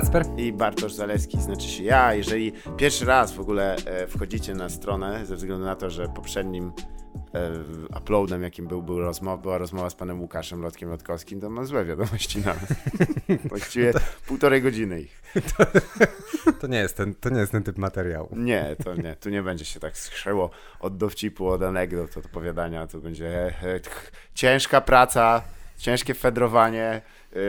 Kacper? i Bartosz Zaleski, znaczy się ja. Jeżeli pierwszy raz w ogóle e, wchodzicie na stronę, ze względu na to, że poprzednim e, uploadem, jakim był, był rozmowa, była rozmowa z panem Łukaszem Lotkiem Lotkowskim, to mam złe wiadomości na. Właściwie półtorej godziny ich. To nie, jest ten, to nie jest ten typ materiału. Nie, to nie. Tu nie będzie się tak skrzeło od dowcipu, od anegdot, od opowiadania. Tu będzie e, e, tch, ciężka praca, ciężkie fedrowanie,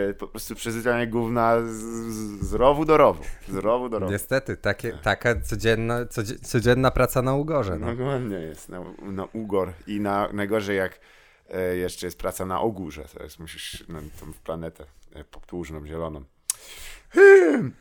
e, po prostu przezywanie gówna z, z, z rowu do rowu. Z rowu do rowu. Niestety, takie, taka codzienna, codzie- codzienna praca na ugorze. No. Dokładnie jest. Na, na ugor. I na, najgorzej jak e, jeszcze jest praca na ogórze. To jest, musisz na tą planetę e, podłużną, zieloną. Hmm.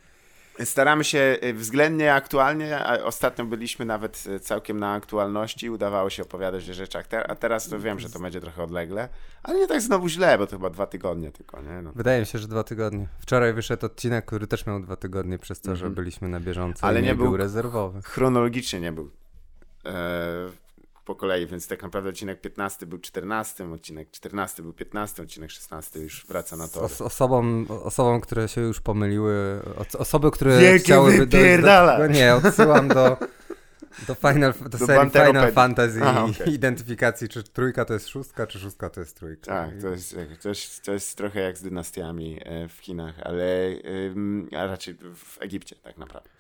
Staramy się e, względnie aktualnie, a ostatnio byliśmy nawet e, całkiem na aktualności, udawało się opowiadać o rzeczach, a teraz to wiem, że to będzie trochę odlegle, ale nie tak znowu źle, bo to chyba dwa tygodnie tylko, nie? No. Wydaje mi się, że dwa tygodnie. Wczoraj wyszedł odcinek, który też miał dwa tygodnie przez to, że byliśmy na bieżąco, Ale nie nie, był był- rezerwowy. chronologicznie nie był e, po kolei, więc tak naprawdę odcinek 15 był 14, odcinek 14 był 15, odcinek 16 już wraca na to. Os- osobom, osobom, które się już pomyliły, os- osoby, które Wielkie chciałyby dojść do... Nie, odsyłam do, do, final, do, Do serii. Final Fantasy Aha, i okej. identyfikacji, czy trójka to jest szóstka, czy szóstka to jest trójka. Tak, to jest, to, jest, to jest trochę jak z dynastiami e, w Chinach, ale a raczej w Egipcie tak naprawdę.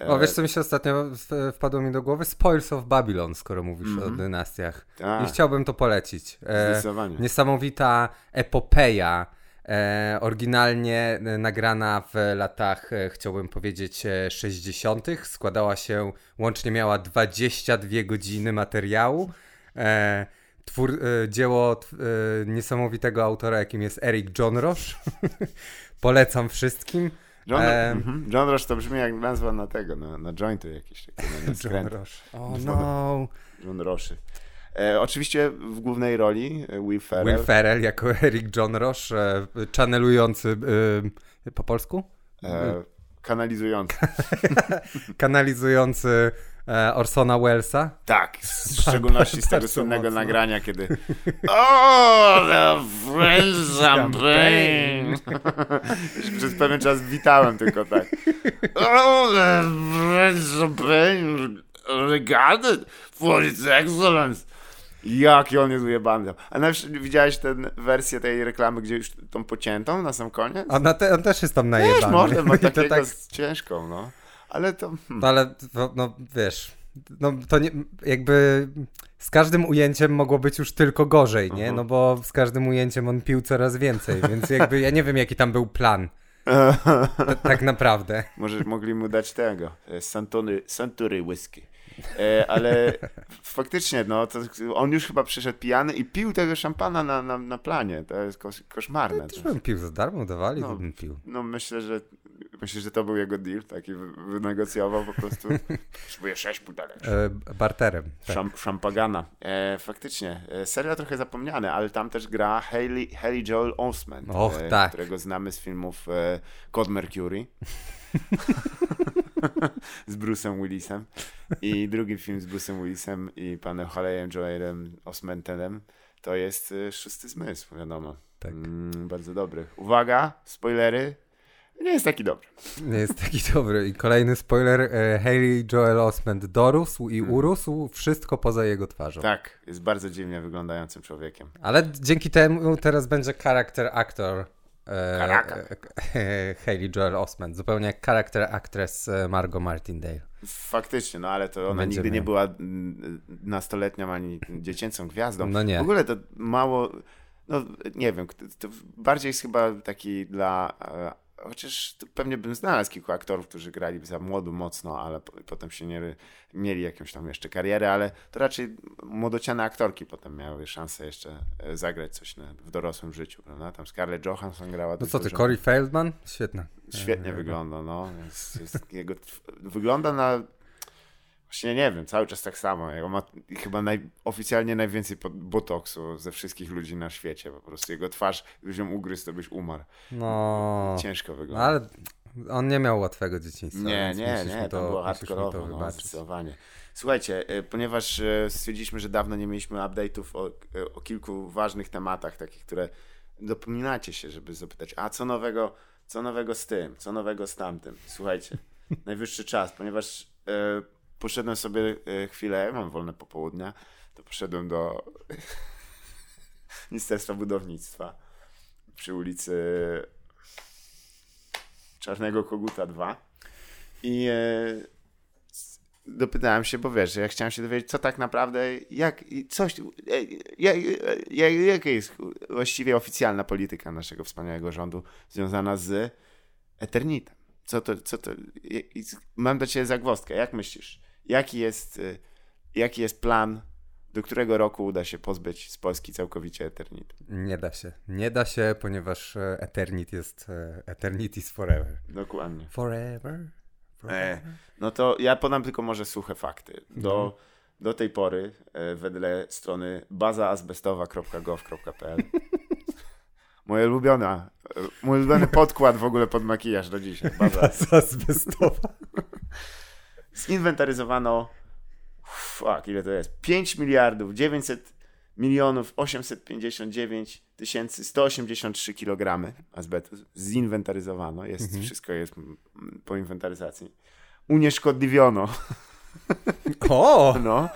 E, O, wiesz co mi się ostatnio wpadło mi do głowy? Spoils of Babylon, skoro mówisz Mhm. o dynastiach. tak, I chciałbym to polecić. E, zdecydowanie. niesamowita epopeja, e, oryginalnie e, nagrana w latach, e, chciałbym powiedzieć, e, 60. Składała się, łącznie miała 22 godziny materiału. E, twór, e, dzieło e, niesamowitego autora, jakim jest Eric John Roche. Polecam wszystkim. John, mhm. John Rush to brzmi jak nazwa na tego, na, na na, na John. Roche. Oh no. John Roszy. E, oczywiście w głównej roli e, Will Ferrell. Will Ferrell jako Eric John Roche, e, channelujący e, po polsku? e, kanalizujący. Kanalizujący e, Orsona Wellesa. Tak, w szczególności z tego słynnego nagrania, kiedy Oh, the French champagne! Przez pewien czas witałem tylko tak. Oh, the French champagne regarded for its excellence. Jaki on jest ujebany. A nawet widziałeś tę wersję tej reklamy, gdzie już tą pociętą na sam koniec? On, na te, on też jest tam najebany. można, ma I to takiego tak, z ciężką, no. Ale to... Hmm. no ale to, no wiesz, no to nie, jakby z każdym ujęciem mogło być już tylko gorzej, nie? Mhm. No bo z każdym ujęciem on pił coraz więcej, więc jakby ja nie wiem jaki tam był plan. tak naprawdę. Może mogli mu dać tego, e, Santony, Santury whisky. E, ale faktycznie, no, on już chyba przyszedł pijany i pił tego szampana na, na, na planie. To jest kosz, koszmarne. Też To. bym pił za darmo, dawali, No. bym pił. No myślę, że myślę, że to był jego deal, taki wy- wynegocjował po prostu. Potrzebuję sześć pudelek. E, barterem. Tak. Szam, szampagana. E, faktycznie, e, serial trochę zapomniany, ale tam też gra Haley, Haley Joel Osment, Och, e, tak. którego znamy z filmów e, Code Mercury z Bruce'em Willisem i drugi film z Bruce'em Willisem i panem Haleyem Joelem Osmentenem to jest e, Szósty Zmysł, wiadomo. Tak. Mm, bardzo dobry. Uwaga, spoilery. Nie jest taki dobry. Nie jest taki dobry. I kolejny spoiler, e, Haley Joel Osment dorósł i urósł, wszystko poza jego twarzą. Hmm. Tak, jest bardzo dziwnie wyglądającym człowiekiem. Ale dzięki temu teraz będzie character actor Character. e, Haley Joel Osment, zupełnie jak character actress e, Margot Martindale. Faktycznie, no ale to ona Będzie nigdy nie była mm, nastoletnią ani dziecięcą gwiazdą. No nie. W ogóle to mało, no nie wiem, to, to bardziej jest chyba taki dla, e, chociaż pewnie bym znalazł kilku aktorów, którzy grali za młodu mocno, ale po, potem się nie, mieli jakąś tam jeszcze karierę, ale to raczej młodociane aktorki potem miały szansę jeszcze e, zagrać coś na, w dorosłym życiu, prawda? Tam Scarlett Johansson grała. No co ty, dużo. Corey Feldman? Świetne. Świetnie E, wygląda, no. Jest, jest, jego, wygląda na. Właśnie nie wiem, cały czas tak samo. Jego ma chyba naj, oficjalnie najwięcej botoksu ze wszystkich ludzi na świecie. Po prostu jego twarz, gdybyś ją ugryzł, to byś umarł. No, Ciężko no wygląda. ale on nie miał łatwego dzieciństwa. nie, nie, nie, to, to, było hardkorowo, no, zdecydowanie. Słuchajcie, e, ponieważ e, stwierdziliśmy, że dawno nie mieliśmy update'ów o, e, o kilku ważnych tematach, takich, które dopominacie się, żeby zapytać, a co nowego, co nowego z tym, co nowego z tamtym. Słuchajcie, najwyższy czas, ponieważ e, poszedłem sobie e, chwilę, mam wolne popołudnia, to poszedłem do Ministerstwa Budownictwa przy ulicy Czarnego Koguta 2 i e, dopytałem się, bo wiesz, ja chciałem się dowiedzieć, co tak naprawdę, jak, coś, jak, jak, jaka jest właściwie oficjalna polityka naszego wspaniałego rządu związana z Eternitem. Co to, co to, mam do ciebie zagwozdkę, jak myślisz, jaki jest, jaki jest plan, do którego roku uda się pozbyć z Polski całkowicie Eternit? Nie da się, nie da się, ponieważ Eternit jest Eternity's forever. Dokładnie. Forever. E, no to ja podam tylko może suche fakty. Do, mhm. do tej pory, e, wedle strony bazaazbestowa.gov.pl Moja ulubiona, e, mój ulubiony podkład w ogóle pod makijaż do dzisiaj. Baza, Baza azbestowa. Zinwentaryzowano fuck, ile to jest? 5 miliardów 900 milionów 859 tysięcy 183 kg azbestu zinwentaryzowano. Jest, mhm. Wszystko jest po inwentaryzacji. Unieszkodliwiono. O! No,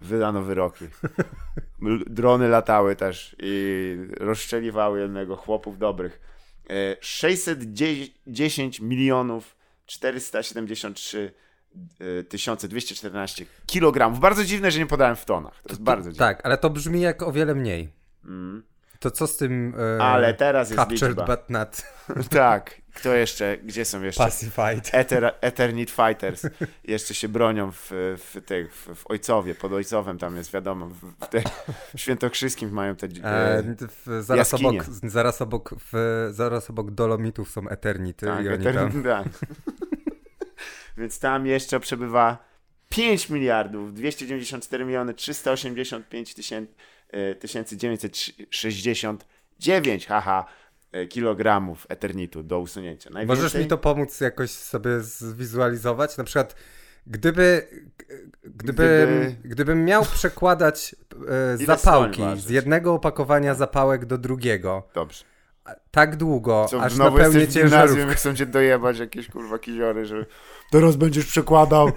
wydano wyroki. Drony latały też i rozstrzeliwały jednego chłopów dobrych. 610 e, milionów 473 1214 kg. Bardzo dziwne, że nie podałem w tonach. To jest bardzo dziwne. Tak, ale to brzmi jak o wiele mniej. Mm. To co z tym. E, ale teraz jest captured liczba. but not. tak. Kto jeszcze? Gdzie są jeszcze? Pacified. Ether, Eternit Fighters. jeszcze się bronią w, w, tych, w, w Ojcowie, pod Ojcowem tam jest wiadomo. W, w, te, w Świętokrzyskim mają te e, w, zaraz, obok, zaraz, obok, w, zaraz obok Dolomitów są Eternity. Tak, Eternit, tak. Więc tam jeszcze przebywa 5 miliardów 294 miliony 385 tysięcy 1969 haha e, kilogramów eternitu do usunięcia. Najwięcej... Możesz mi to pomóc jakoś sobie zwizualizować? Na przykład gdyby, gdyby, gdyby... gdybym miał przekładać e, zapałki z jednego opakowania zapałek do drugiego. Dobrze. Tak długo, Co, aż napełnię ciężarówkę. chcą cię dojebać jakieś kurwa kiziory, że teraz będziesz przekładał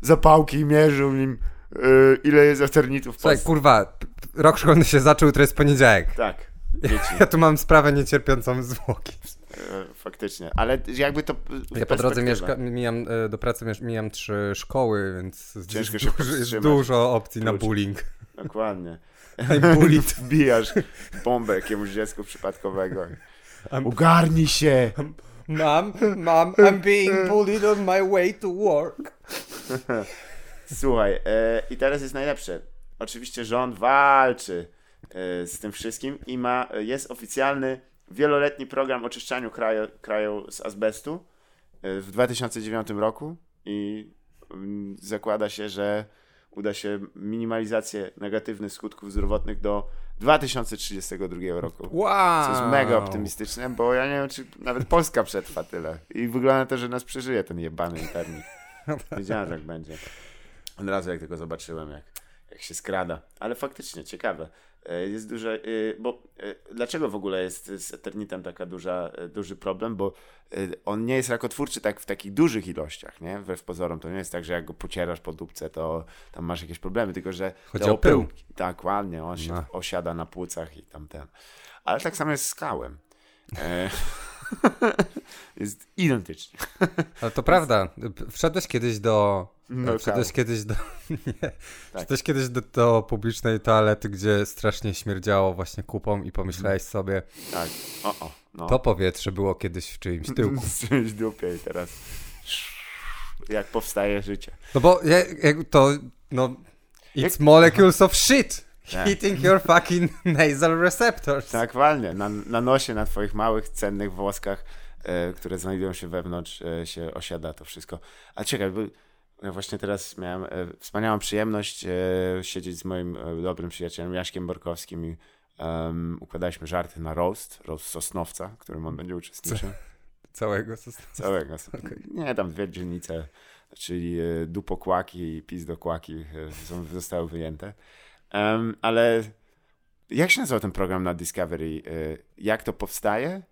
zapałki i mierzył nim yy, ile jest eternitów w Słuchaj, kurwa, rok szkolny się zaczął, to jest poniedziałek. Tak. Ja tu mam sprawę niecierpiącą zwłoki. E, faktycznie, ale jakby to. Ja po drodze mieszka, mijam, e, do pracy mijam trzy szkoły, więc Ciężko się dużo, jest dużo opcji na bullying. Dokładnie. bullied. Wbijasz bombę jakiemuś dziecku przypadkowego. Ugarnij się! Mam, mam, I'm being bullied on my way to work. Słuchaj, e, i teraz jest najlepsze. Oczywiście rząd walczy e, z tym wszystkim i ma, jest oficjalny wieloletni program oczyszczania kraju, kraju z azbestu e, w 2009 roku i mm, zakłada się, że uda się minimalizację negatywnych skutków zdrowotnych do 2032 roku. Wow! Co jest mega optymistyczne, bo ja nie wiem, czy nawet Polska przetrwa tyle. I wygląda to, że nas przeżyje ten jebany internet. Wiedziałem, że tak będzie. Od razu jak tylko zobaczyłem, jak, jak się skrada. Ale faktycznie, ciekawe. E, jest duże, e, bo e, dlaczego w ogóle jest z Eternitem taka duża, duży problem? Bo on nie jest rakotwórczy tak w takich dużych ilościach, nie? Wbrew pozorom to nie jest tak, że jak go pocierasz po dupce, to tam masz jakieś problemy, tylko że Chodzi o pył. Tak, ładnie, on się no. osiada na płucach i tam ten. Ale tak samo jest z skałem. jest identycznie. Ale to prawda. Wszedłeś kiedyś do. No, wszedłeś kiedyś do. Nie. Tak. Wszedłeś kiedyś do, do, publicznej toalety, gdzie strasznie śmierdziało właśnie kupą i pomyślałeś mhm. sobie. Tak. O, o, no. To powietrze było kiedyś w czyimś tyłku. w czyimś dupie i teraz. Jak powstaje życie. No bo jak, to. No. It's jak... molecules of shit. Tak. Hitting your fucking nasal receptors. Tak, walnie. Na, na nosie, na twoich małych, cennych włoskach, e, które znajdują się wewnątrz, e, się osiada to wszystko. A czekaj, bo ja właśnie teraz miałem e, wspaniałą przyjemność e, siedzieć z moim e, dobrym przyjacielem Jaśkiem Borkowskim i um, układaliśmy żarty na roast, roast Sosnowca, w którym on będzie uczestniczył. Całego Sosnowca? Całego. Okay. Nie, tam dwie dzielnice, czyli e, dupokłaki i pizdokłaki zostały wyjęte. Um, ale Jak się nazywa ten program na Discovery? Y, jak to powstaje?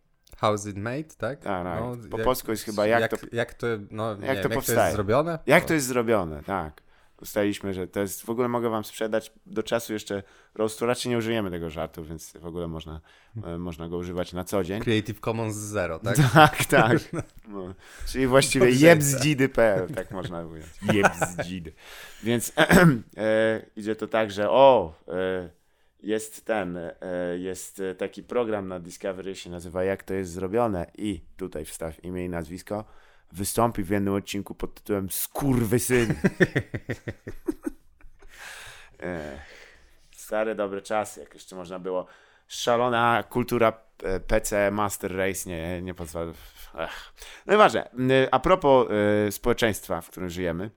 How's it made, tak? Tak, tak. Po polsku jest chyba jak to- Jak to, no, jak wiem, to jak to powstaje? jest zrobione? Jak to jest zrobione, tak. Ustaliliśmy, że to jest, w ogóle mogę wam sprzedać do czasu jeszcze roastu, raczej nie użyjemy tego żartu, więc w ogóle można, e, można go używać na co dzień. Creative Commons Zero, tak? Tak, tak. No. Czyli właściwie jebzdzidy.pl, tak można ująć. Jebzdzidy. Więc e, idzie to tak, że o, e, jest ten, e, jest taki program na Discovery, się nazywa Jak to jest zrobione i tutaj wstaw imię i nazwisko. Wystąpi w jednym odcinku pod tytułem Skurwysyn. Ech, stare dobre czasy, jak jeszcze można było. Szalona kultura e, PC Master Race nie, nie pozwala. Ech. No i ważne. A propos e, społeczeństwa, w którym żyjemy.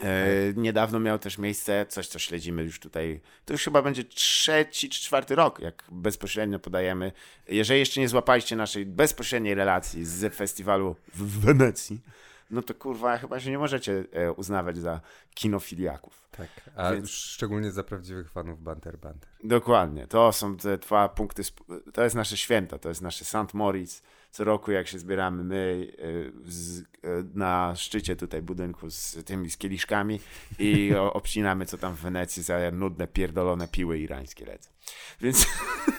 E, niedawno miało też miejsce coś, co śledzimy już tutaj. To już chyba będzie trzeci czy czwarty rok, jak bezpośrednio podajemy. Jeżeli jeszcze nie złapaliście naszej bezpośredniej relacji z festiwalu w Wenecji, no to kurwa, chyba się nie możecie e, uznawać za kinofiliaków. tak. A Więc- szczególnie za prawdziwych fanów Banter Banter. Dokładnie. To są te dwa punkty. To jest nasze święto, to jest nasze St. Moritz. Co roku, jak się zbieramy my y, z, y, na szczycie tutaj budynku z tymi z kieliszkami i obcinamy, co tam w Wenecji za nudne, pierdolone piły irańskie lecą. Więc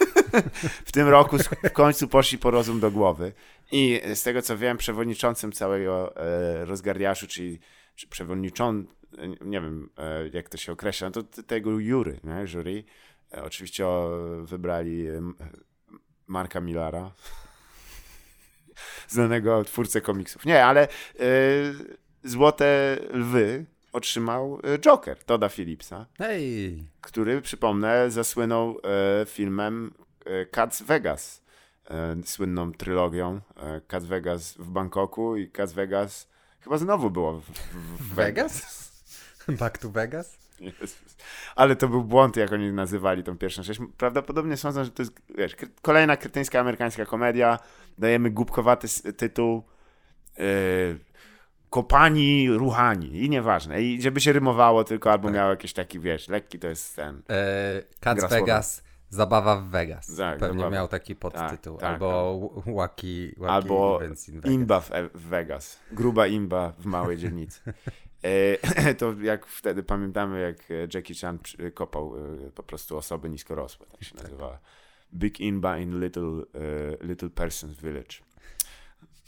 w tym roku w końcu poszli po rozum do głowy. I z tego, co wiem, przewodniczącym całego e, rozgardiaszu, czyli czy przewodniczącym, nie wiem, e, jak to się określa, no to tego jury, nie? jury, E, Oczywiście wybrali Marka Millara, znanego twórcę komiksów. Nie, ale e, Złote Lwy otrzymał e, Joker, Toda Phillipsa, Hej! który, przypomnę, zasłynął e, filmem Cats Vegas, słynną trylogią Cats Vegas w Bangkoku i Cats Vegas chyba znowu było w, w, w Vegas? Back to Vegas? Jezus. Ale to był błąd, jak oni nazywali tą pierwszą część. Prawdopodobnie sądzą, że to jest wiesz, kolejna kretyńska amerykańska komedia. Dajemy głupkowaty tytuł yy, Kopani Ruchani i nieważne. I żeby się rymowało tylko, albo miało jakiś taki, wiesz, lekki to jest ten. Słowa. Vegas, zabawa w Vegas. Tak, Pewnie zabawa. miał taki podtytuł. tak, albo tak, Wacky, wacky Albo Events in Vegas. imba w, e- w Vegas. Gruba imba w małej dzielnicy. E, to jak wtedy pamiętamy, jak e, Jackie Chan przy- kopał e, po prostu osoby niskorosłe, tak się nazywa. Big Imba in Little, e, little Person's Village.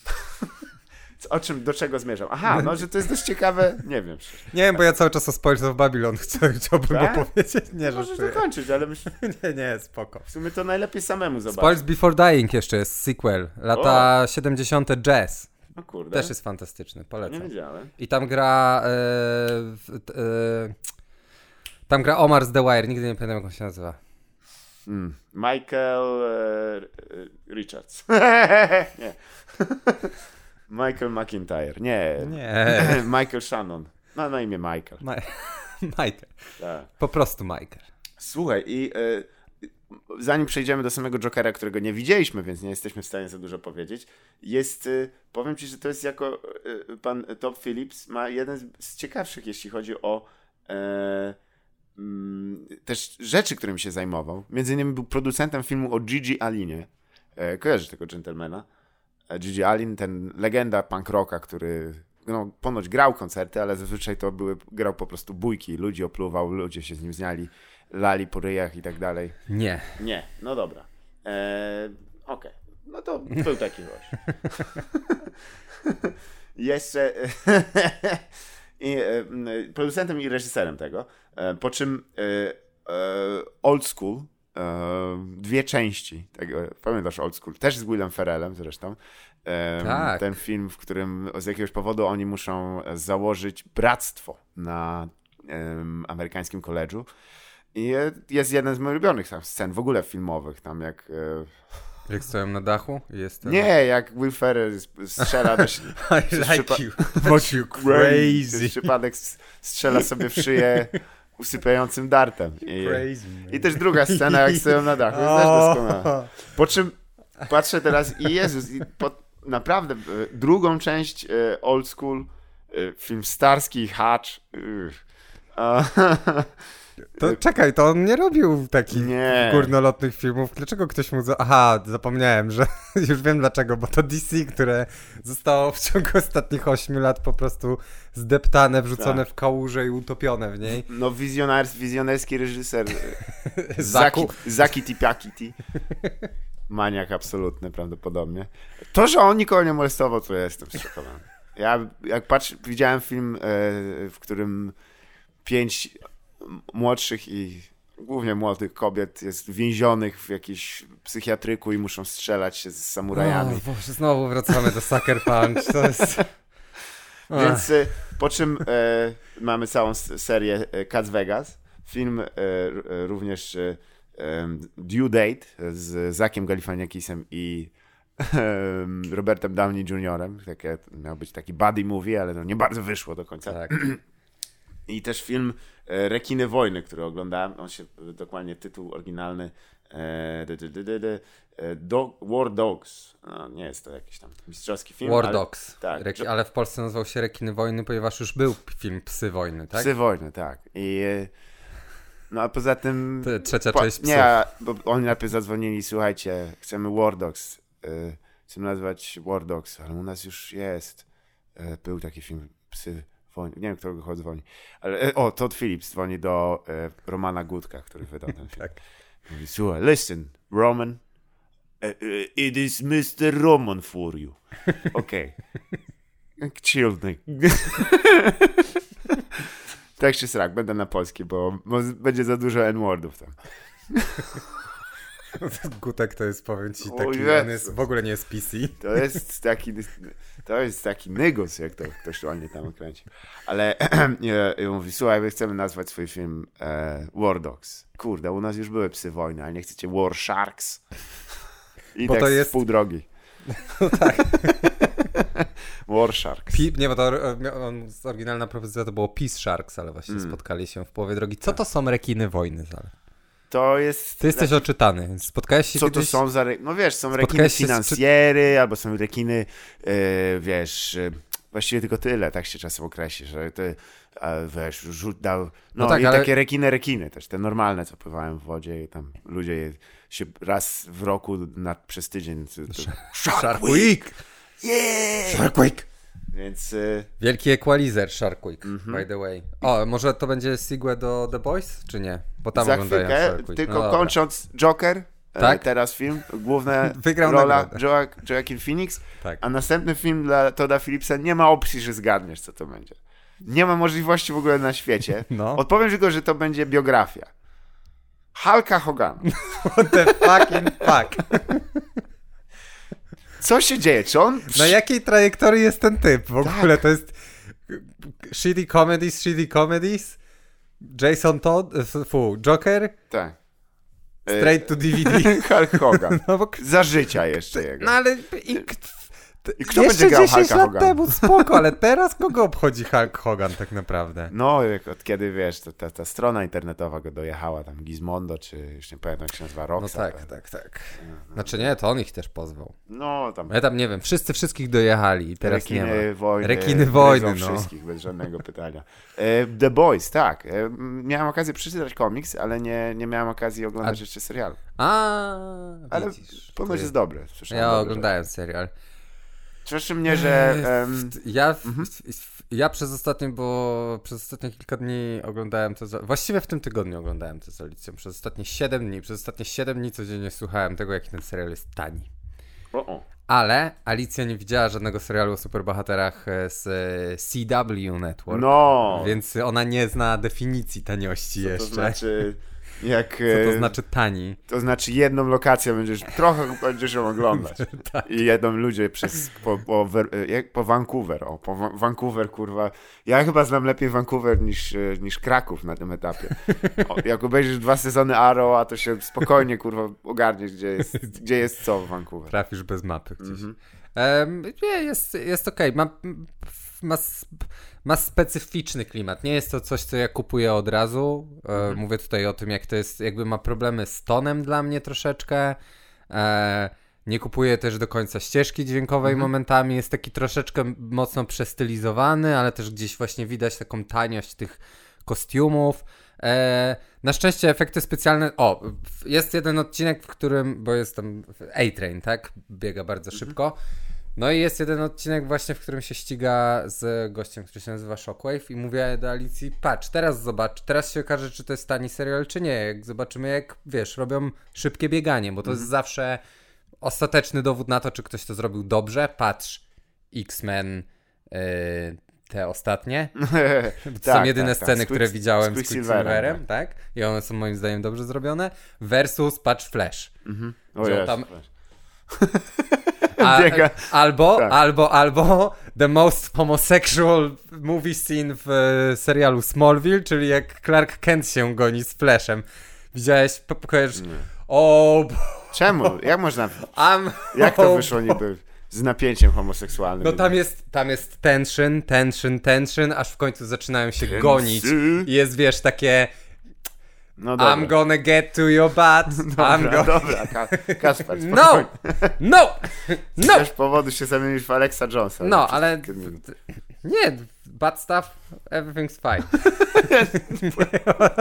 O czym, do czego zmierzam? Aha, no, że to jest dość ciekawe, nie wiem. Nie wiem, bo ja cały czas o Spoils of Babylon chcę, chciałbym Tak? go powiedzieć. Nie, Możesz że dokończyć, ale myślę, Nie, nie, spoko. w sumie to najlepiej samemu zobaczyć. Spoils Before Dying jeszcze jest sequel. Lata 70. Jazz. No kurde, Też jest fantastyczny, nie polecam. wiedziałem. I tam gra. T- e, tam gra Omar z The Wire, nigdy nie pamiętam jak on się nazywa. Mm. Michael e, Richards. nie. Michael McIntyre. Nie. Nie. Michael Shannon. No na imię Michael. Ma- Michael. Tak. Po prostu Michael. Słuchaj, i e, zanim przejdziemy do samego Jokera, którego nie widzieliśmy, więc nie jesteśmy w stanie za dużo powiedzieć, jest, e, powiem ci, że to jest jako e, pan Top Phillips ma jeden z, ciekawszych, jeśli chodzi o e, mm, też rzeczy, którymi się zajmował. Między innymi był producentem filmu o Gigi Alinie. E, kojarzysz tego gentlemana? E, Gigi Alin, ten legenda punk rocka, który no, ponoć grał koncerty, ale zazwyczaj to były, grał po prostu bójki, ludzi opluwał, ludzie się z nim znali, lali po ryjach i tak dalej. Nie. Nie, no dobra. Eee, Okej, no to był taki gość. Jeszcze i, e, producentem i reżyserem tego, e, po czym e, e, Old School, e, dwie części tego, pamiętasz Old School, też z Willem Ferrellem zresztą. E, Tak. Ten film, w którym z jakiegoś powodu oni muszą założyć bractwo na em, amerykańskim koledżu. I e, jest jeden z moich ulubionych tam scen w ogóle filmowych, tam jak... E, Jak stoją na dachu jestem. nie, jak Will Ferrell strzela do... I like you. But you crazy. przypadek strzela sobie w szyję usypiającym dartem. I, Crazy. I też druga scena, jak stoją na dachu, jest też doskonała. Po czym patrzę teraz i Jezus, i po, naprawdę e, drugą część e, Old School, e, film Starski, Hatch, To czekaj, to on nie robił takich Nie. górnolotnych filmów. Dlaczego ktoś mu... Za... Aha, zapomniałem, że już wiem dlaczego, bo to DC, które zostało w ciągu ostatnich 8 lat po prostu zdeptane, wrzucone Tak. w kałużę i utopione w niej. No wizjonerski reżyser Zaki. Zaki Tipiakiti. Maniak absolutny prawdopodobnie. To, że on nikogo nie molestował, to ja jestem zszokowany. Ja jak patrzę, widziałem film, e, w którym pięć młodszych i głównie młodych kobiet jest więzionych w jakimś psychiatryku i muszą strzelać się z samurajami. O, Boże, znowu wracamy do Sucker Punch. To jest... Więc e, po czym e, mamy całą serię e, Cats Vegas. Film e, również e, Due Date z Zakiem Galifaniakisem i em, Robertem Downey Jr. Takie, miał być taki buddy movie, ale no nie bardzo wyszło do końca. Tak. I też film e, Rekiny Wojny, który oglądałem. On się, e, dokładnie tytuł oryginalny e, Dog, War Dogs. No, nie jest to jakiś tam mistrzowski film. War ale- Dogs. tak. Reki- ale w Polsce nazywał się Rekiny Wojny, ponieważ już był film Psy Wojny, tak? Psy wojny, tak. I, no a poza tym... To trzecia po, część Psów. nie, bo oni najpierw zadzwonili, słuchajcie, chcemy War Dogs. Y, chcemy nazwać War Dogs, ale u nas już jest. Y, był taki film Psy. Nie wiem, kto go dzwoni. Ale, e, o, Todd Phillips dzwoni do e, Romana Gutka, który wydał ten film. Tak. Mówi, słuchaj, listen, Roman, e, it is Mr. Roman for you. Okej. Chillny. tak czy srak, będę na polski, bo, bo będzie za dużo N-wordów tam. Gutek to jest, powiem ci, taki, on jest, w ogóle nie jest PC. To jest taki, to jest taki nygos, jak to ktoś ładnie tam kręci. Ale i mówi, słuchaj, my chcemy nazwać swój film e, War Dogs. Kurde, u nas już były psy wojny, a nie chcecie War Sharks? I Bo tak to jest- pół drogi. War Sharks. Pi- nie, bo to on, oryginalna propozycja to było Peace Sharks, ale właśnie Mm. spotkali się w połowie drogi. Co to są rekiny wojny? Zale? To jest... Ty jesteś oczytany, spotkałeś się Co to kiedyś... są za... Re... No wiesz, są rekiny się z- finansjery, albo są rekiny, e, wiesz... E, właściwie tylko tyle, tak się czasem określi, że ty, e, wiesz, rzut dał... No, No tak, i ale- takie rekiny, rekiny też, te normalne, co pływają w wodzie i tam ludzie je, się raz w roku na, przez tydzień... To, to, Shark Week! Yeah! Shark Week! Więc... E, Wielki equalizer Shark Week, Mhm. by the way. O, może to będzie sequel do The Boys, czy nie? Bo tam za oglądają chwilkę, tylko no kończąc Joker, e, Tak? teraz film, główna Wygrał rola nagrodę. Joa- Joaquin Phoenix, Tak. a następny film dla Toda Phillipsa nie ma opcji, że zgadniesz, co to będzie. Nie ma możliwości w ogóle na świecie. No. Odpowiem tylko, że to będzie biografia. Hulka Hogana. What the fucking fuck? Co się dzieje? Czy on... Na jakiej trajektorii jest ten typ? W Tak. ogóle to jest shitty comedies, shitty comedies, Jason Todd, fu, Joker, Tak. straight to DVD. Hulk Hogan. No, bo, Za życia jeszcze jego. no ale i, I kto jeszcze będzie grał 10 Hulka lat Hogana? temu spoko, ale teraz kogo obchodzi Hulk Hogan tak naprawdę? No, jak od kiedy, wiesz, to, ta, ta strona internetowa go dojechała, tam Gizmondo, czy już nie pamiętam, jak się nazywa, No Rockstar. tak, tak, tak. Znaczy nie, to on ich też pozwał. No, tam Ja tam nie wiem, wszyscy wszystkich dojechali i teraz nie ma. Rekiny wojny. Rekiny wojny, no. wszystkich, bez żadnego pytania. E, The Boys, tak. E, miałem okazję przeczytać komiks, ale nie, nie miałem okazji oglądać A- jeszcze serialu. A, Ale widzisz. ponoć Ty- jest dobry. Słyszałem Ja dobre oglądałem serial. Cieszy mnie, że... em, Ja, Mhm. ja przez ostatnie, bo przez ostatnie kilka dni oglądałem to. Za, właściwie w tym tygodniu oglądałem to z Alicją. Przez ostatnie 7 dni. Przez ostatnie 7 dni codziennie słuchałem tego, jaki ten serial jest tani. o, o. Ale Alicja nie widziała żadnego serialu o superbohaterach e, z e, CW Network. No, Więc ona nie zna definicji taniości co to jeszcze. znaczy... Jak, Co to e, znaczy tani? To znaczy jedną lokację będziesz, trochę będziesz ją oglądać. Tak. I jedą ludzie przez, po, po, jak- po Vancouver, o, po Vancouver, kurwa. Ja chyba znam lepiej Vancouver niż, e, niż Kraków na tym etapie. O, jak obejrzysz dwa sezony Arrow, a to się spokojnie, kurwa, ogarniesz, gdzie jest, gdzie jest co w Vancouver. Trafisz bez mapy gdzieś. Mhm. Em, nie, jest, jest okej. Ma, ma, ma specyficzny klimat. Nie jest to coś, co ja kupuję od razu. E, Mhm. Mówię tutaj o tym, jak to jest, jakby ma problemy z tonem dla mnie troszeczkę. E, nie kupuję też do końca ścieżki dźwiękowej Mhm. momentami. Jest taki troszeczkę mocno przestylizowany, ale też gdzieś właśnie widać taką taniość tych kostiumów. E, na szczęście efekty specjalne. O, jest jeden odcinek, w którym. Bo jestem. A-Train, tak? Biega bardzo szybko. No i jest jeden odcinek właśnie, w którym się ściga z gościem, który się nazywa Shockwave i mówię do Alicji, patrz, teraz zobacz, teraz się okaże, czy to jest tani serial, czy nie. Jak zobaczymy, jak, wiesz, robią szybkie bieganie, bo to jest zawsze ostateczny dowód na to, czy ktoś to zrobił dobrze. Patrz, X-Men, yy, te ostatnie, to są jedyne sceny, które widziałem z Quicksilverem, tak. tak? I one są moim zdaniem dobrze zrobione. Versus patrz Flash. O Wziął Jezu, tam- weź. Biega. albo, Tak. albo, albo the most homosexual movie scene w e, serialu Smallville, czyli jak Clark Kent się goni z Flashem. Widziałeś? Kojarzysz? O, Czemu? Jak można... am, Jak to wyszło niby z napięciem homoseksualnym? No tam jest, tam jest tension, tension, tension, aż w końcu zaczynają się gonić. I jest, wiesz, takie No dobra. I'm gonna get to your butt, I'm Dobra, go... dobra, Ka Kasper, No! spokojnie. No! No! Też powodu się zamienisz w Alexa Jonesa. No, ale... Nie, bad stuff, everything's fine.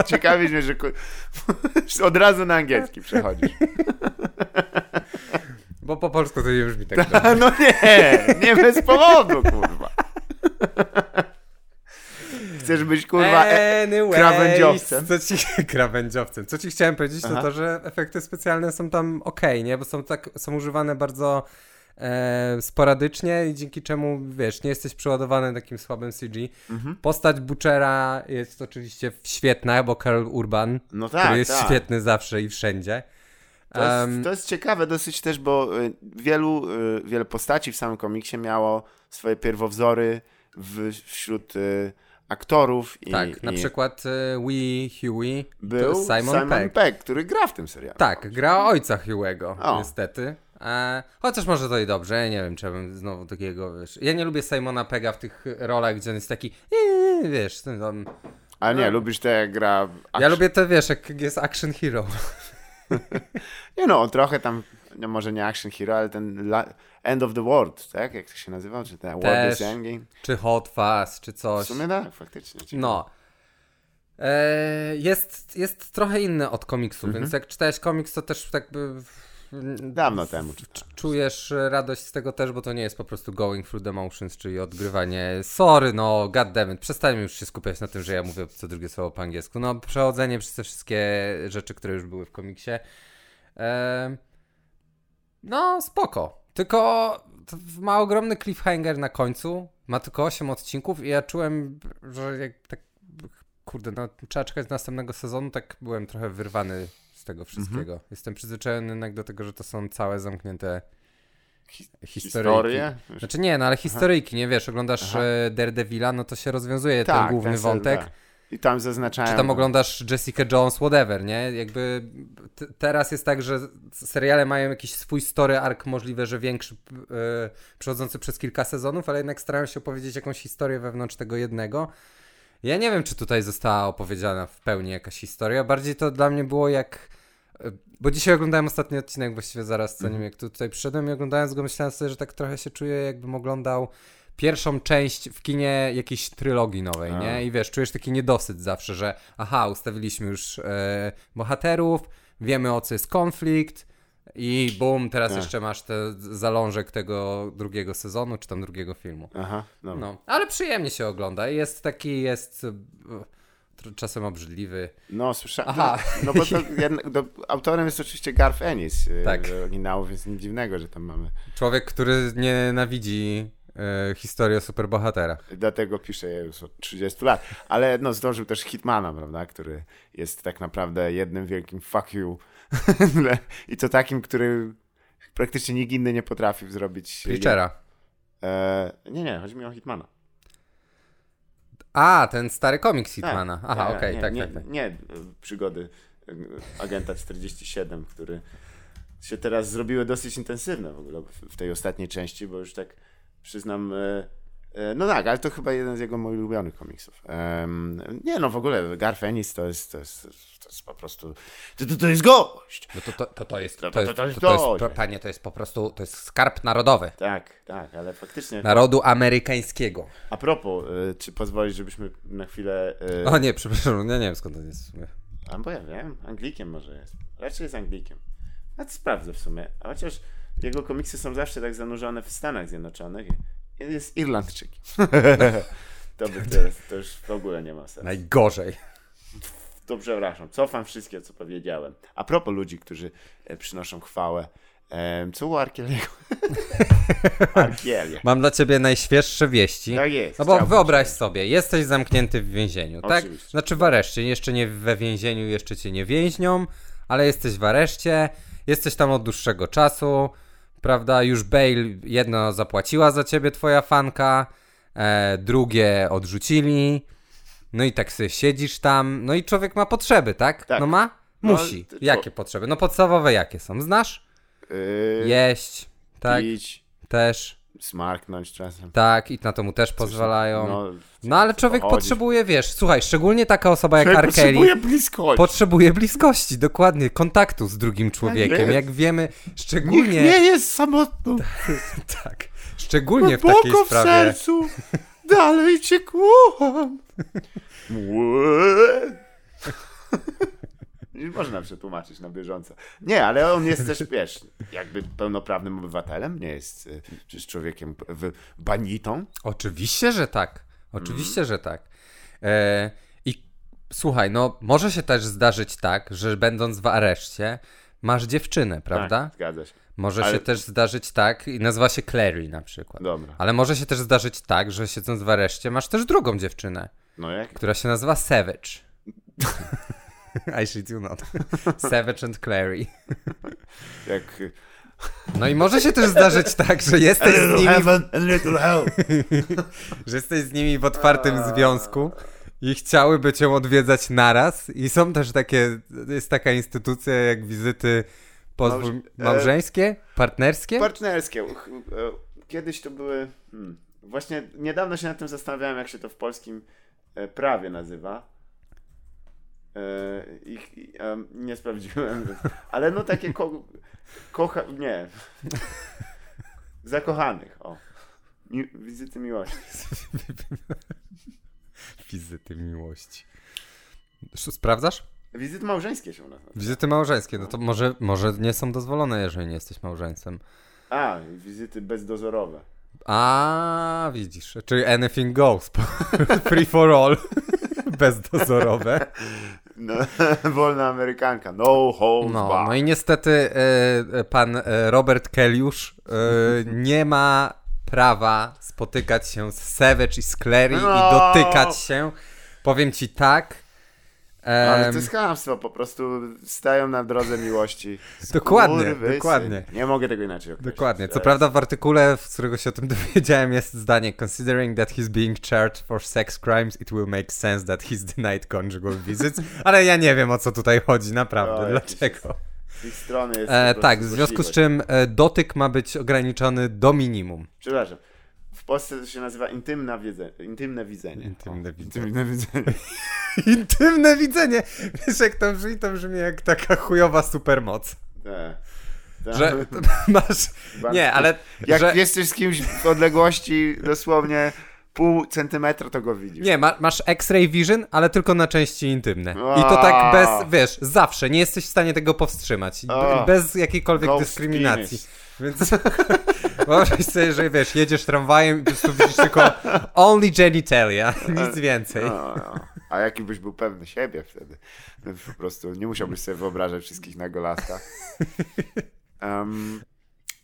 Ciekawi mnie, że od razu na angielski przechodzisz. Bo po polsku to nie brzmi tak dobrze. No nie, nie bez powodu, kurwa. Chcesz być, kurwa, e Anyways, krawędziowcem. Co ci, krawędziowcem. Co ci chciałem powiedzieć, to Aha. to, że efekty specjalne są tam ok, nie? Bo są tak, są używane bardzo e, sporadycznie i dzięki czemu, wiesz, nie jesteś przeładowany takim słabym CG. Mhm. Postać Butchera jest oczywiście świetna, bo Karl Urban, No tak, który jest tak. świetny zawsze i wszędzie. To jest, to jest ciekawe dosyć też, bo y, wielu, y, wiele postaci w samym komiksie miało swoje pierwowzory w, wśród y, aktorów i, tak, na i przykład e, Wee Huey był jest Simon, Peck. który gra w tym serialu. Tak, gra ojca Hughego, O. niestety. E, chociaż może to i dobrze, ja nie wiem, czy ja bym znowu takiego, wiesz... Ja nie lubię Simona Pega w tych rolach, gdzie on jest taki, "Eee", wiesz, ten tam... Ale nie, lubisz te jak gra... Ja action- lubię to, wiesz, jak jest action hero. Nie no, on trochę tam, no może nie action hero, ale ten la... End of the World, tak? Jak to się nazywał? Czy ten World is. Endgame? Czy Hot Fuzz, czy W coś. sumie tak, faktycznie. ciekawe. No. E, jest, jest trochę inny od komiksu, Mhm. więc jak czytałeś komiks, to też tak by... Dawno temu czytałem. Czujesz radość z tego też, bo to nie jest po prostu going through the motions, czyli odgrywanie. Sorry, no, goddammit, przestańmy już się skupiać na tym, że ja mówię co drugie słowo po angielsku. No, przechodzenie przez te wszystkie rzeczy, które już były w komiksie. E, no, spoko. Tylko ma ogromny cliffhanger na końcu. Ma tylko 8 odcinków i ja czułem, że jak tak. Kurde, no, trzeba czekać następnego sezonu. Tak byłem trochę wyrwany z tego wszystkiego. Jestem przyzwyczajony jednak do tego, że to są całe zamknięte Hi- historyjki. Znaczy nie, no ale historyjki, nie wiesz, oglądasz Aha. e, Daredevila, no to się rozwiązuje Tak, ten główny ten wątek. tak. I tam zaznaczałem... Czy tam oglądasz Jessica Jones, whatever, nie? Jakby teraz jest tak, że seriale mają jakiś swój story arc, możliwe, że większy, e, przechodzący przez kilka sezonów, ale jednak starają się opowiedzieć jakąś historię wewnątrz tego jednego. Ja nie wiem, czy tutaj została opowiedziana w pełni jakaś historia. Bardziej to dla mnie było jak. e, Bo dzisiaj oglądałem ostatni odcinek, właściwie zaraz zanim jak tu tutaj przyszedłem i oglądając go, myślałem sobie, że tak trochę się czuję, jakbym oglądał pierwszą część w kinie jakiejś trylogii nowej, A. nie? I wiesz, czujesz taki niedosyt zawsze, że aha, ustawiliśmy już e, bohaterów, wiemy o co jest konflikt i bum, teraz Tak. jeszcze masz te zalążek tego drugiego sezonu, czy tam drugiego filmu. Aha, dobra. No, ale przyjemnie się ogląda. Jest taki, jest e, czasem obrzydliwy. No, słyszałem. Aha. No, no bo to do, autorem jest oczywiście Garth Ennis Tak. tak. oryginału, więc nic dziwnego, że tam mamy. Człowiek, który nienawidzi e, historii o superbohaterach. Dlatego pisze je już od 30 lat. Ale no, zdążył też Hitmana, prawda, który jest tak naprawdę jednym wielkim fuck you. I to takim, który praktycznie nikt inny nie potrafił zrobić. Preachera. E, nie, nie, chodzi mi o Hitmana. A, ten stary komiks Tak, Hitmana. Aha, nie, okej, nie, tak, nie, tak, tak. Nie, przygody agenta 47, który się teraz zrobiły dosyć intensywne w ogóle w tej ostatniej części, bo już tak przyznam, e, E, No tak, ale to chyba jeden z jego moich ulubionych komiksów. Em, nie no, w ogóle Garth Ennis to jest, to jest, to jest po prostu, to, to, to jest gość. No to, to, to, to jest, To- to, to- jest, to jest to, jest, panie, to jest po prostu, to jest skarb narodowy. Tak, tak, ale faktycznie. Narodu amerykańskiego. A propos, y, czy pozwolisz, żebyśmy na chwilę... O nie, przepraszam, ja nie wiem skąd to jest. A bo ja wiem, Anglikiem może jest. Raczej jest Anglikiem. A to sprawdzę w sumie. A chociaż jego komiksy są zawsze tak zanurzone w Stanach Zjednoczonych. Jest Irlandczykiem. to by teraz, to już w ogóle nie ma sensu. Najgorzej. To przepraszam, cofam wszystkie, co powiedziałem. A propos ludzi, którzy e, przynoszą chwałę. Co u Arkieliego? Arkielie. Mam dla ciebie najświeższe wieści. Tak jest. No bo wyobraź sobie, jesteś zamknięty w więzieniu, tak? Oczywiście. Znaczy w areszcie, jeszcze nie we więzieniu, jeszcze cię nie więźnią, ale jesteś w areszcie, jesteś tam od dłuższego czasu, prawda? Już bail jedno zapłaciła za ciebie twoja fanka, e, drugie odrzucili, no i tak sobie siedzisz tam, no i człowiek ma potrzeby, tak? Tak. No ma? No, Musi. to- Jakie potrzeby? No podstawowe jakie są? Znasz? Yy, Jeść, tak, Pić, też, smarknąć czasem. tak, i na to mu też pozwalają. No, No ale człowiek potrzebuje, wiesz, słuchaj, szczególnie taka osoba jak. Kelly potrzebuje bliskości. potrzebuje bliskości, dokładnie, kontaktu z drugim człowiekiem. jest. Jak wiemy, szczególnie nie jest samotną. tak, szczególnie w takiej Głęboko w sprawie. sercu dalej cię kocham. Można przetłumaczyć na bieżąco. Nie, ale on jest też, wiesz, jakby pełnoprawnym obywatelem, nie jest y, przecież człowiekiem w, banitą. Oczywiście, że tak. Oczywiście, że tak. E, I słuchaj, no może się też zdarzyć tak, że będąc w areszcie masz dziewczynę, prawda? Tak, zgadza się. Może Ale- się też zdarzyć tak, i nazywa się Clary na przykład. Dobra. Ale może się też zdarzyć tak, że siedząc w areszcie masz też drugą dziewczynę. No jak? która się nazywa Savage. I shit you not. Savage and Clary. jak No i może się też zdarzyć tak, że jesteś z nimi, heaven and little hell. że jesteś z nimi w otwartym związku i chciałyby cię odwiedzać naraz i są też takie, jest taka instytucja jak wizyty pozwól, Małż- e- małżeńskie, partnerskie? Partnerskie. E, Kiedyś to były. Hmm, właśnie niedawno się nad tym zastanawiałem, jak się to w polskim e, prawie nazywa. E, Ich, nie sprawdziłem, ale no takie ko, kocha. Nie. Zakochanych. O. Mi, wizyty miłości. Wizyty miłości. Sz- Sprawdzasz? Wizyty małżeńskie się u nas nazywa. Wizyty małżeńskie, no to może, może nie są dozwolone, jeżeli nie jesteś małżeńcem. A, wizyty bezdozorowe. A, widzisz, czyli anything goes. Free for all. Bezdozorowe. No, wolna Amerykanka. No holds No, no i niestety e, e, pan e, Robert Kelliusz nie ma prawa spotykać się z Savage i z Clary i No. dotykać się. Powiem ci tak. Ale to jest chamstwo, po prostu stają na drodze miłości. Dokładnie, dokładnie. Nie mogę tego inaczej określić. Dokładnie. Co jest- prawda w artykule, z którego się o tym dowiedziałem, jest zdanie Considering that he's being charged for sex crimes, it will make sense that he's denied conjugal visits. Ale ja nie wiem o co tutaj chodzi, naprawdę. O, Dlaczego? Z ich strony jest E, tak, w związku z czym e, dotyk ma być ograniczony do minimum. Przepraszam. W Polsce to się nazywa intymna wiedzenie, intymne widzenie. Intymne widzenie. Intymne widzenie. Intymne widzenie! Wiesz jak to brzmi? To brzmi jak taka chujowa supermoc. Tak. Tak. Że masz... Nie, ale... Jak że... jesteś z kimś w odległości dosłownie pół centymetra, to go widzisz. Nie, ma, masz X-ray vision, ale tylko na części intymne. I to tak bez, wiesz, zawsze, nie jesteś w stanie tego powstrzymać. A. Bez jakiejkolwiek Ghost dyskryminacji. penis. Więc wyobraź sobie, że wiesz, jedziesz tramwajem i po prostu widzisz tylko only genitalia, nic więcej. No. A jaki byś był pewny siebie wtedy? Po prostu nie musiałbyś sobie wyobrażać wszystkich na golaskach. Um,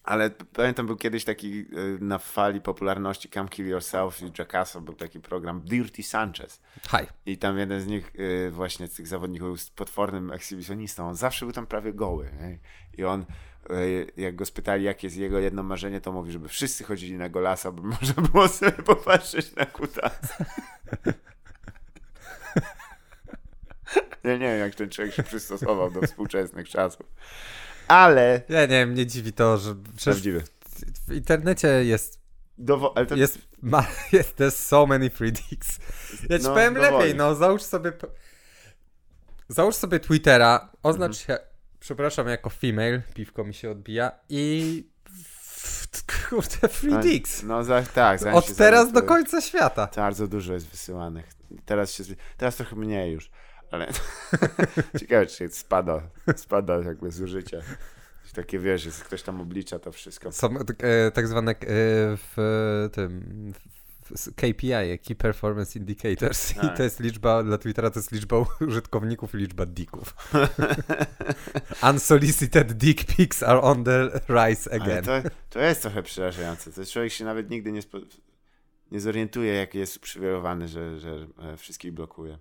ale pamiętam, był kiedyś taki y, na fali popularności Come Kill Yourself i Jackasso był taki program Dirty Sanchez. Haj. I tam jeden z nich, y, właśnie z tych zawodników, był potwornym ekshibicjonistą. On zawsze był tam prawie goły. Nie? I on, y, jak go spytali, jakie jest jego jedno marzenie, to mówi, żeby wszyscy chodzili na golasa, by można było sobie popatrzeć na kutasa. Ja nie wiem, jak ten człowiek się przystosował do współczesnych czasów. Ale... Ja nie wiem, mnie dziwi to, że Prawdziwy. w internecie jest Dowo- ale to... Jest, ma, jest there's so many free dicks. Ja ci No, powiem dowoli. lepiej, no załóż sobie załóż sobie Twittera, oznacz Mhm. się, przepraszam, jako female, piwko mi się odbija i kurde, free No, dicks. No za, tak. Od teraz do końca świata. Bardzo dużo jest wysyłanych. Teraz się, teraz trochę mniej już, ale ciekawe, czy spada, spada jakby zużycie. Takie wiesz, że ktoś tam oblicza to wszystko. Są e, tak zwane e, w tym w, KPI, Key Performance Indicators. I Tak. to jest liczba, dla Twittera to jest liczba użytkowników i liczba dicków. Unsolicited dick pics are on the rise again. to, to jest trochę przerażające. To człowiek się nawet nigdy nie, nie zorientuje, jak jest uprzywilejowany, że, że e, wszystkich blokuje.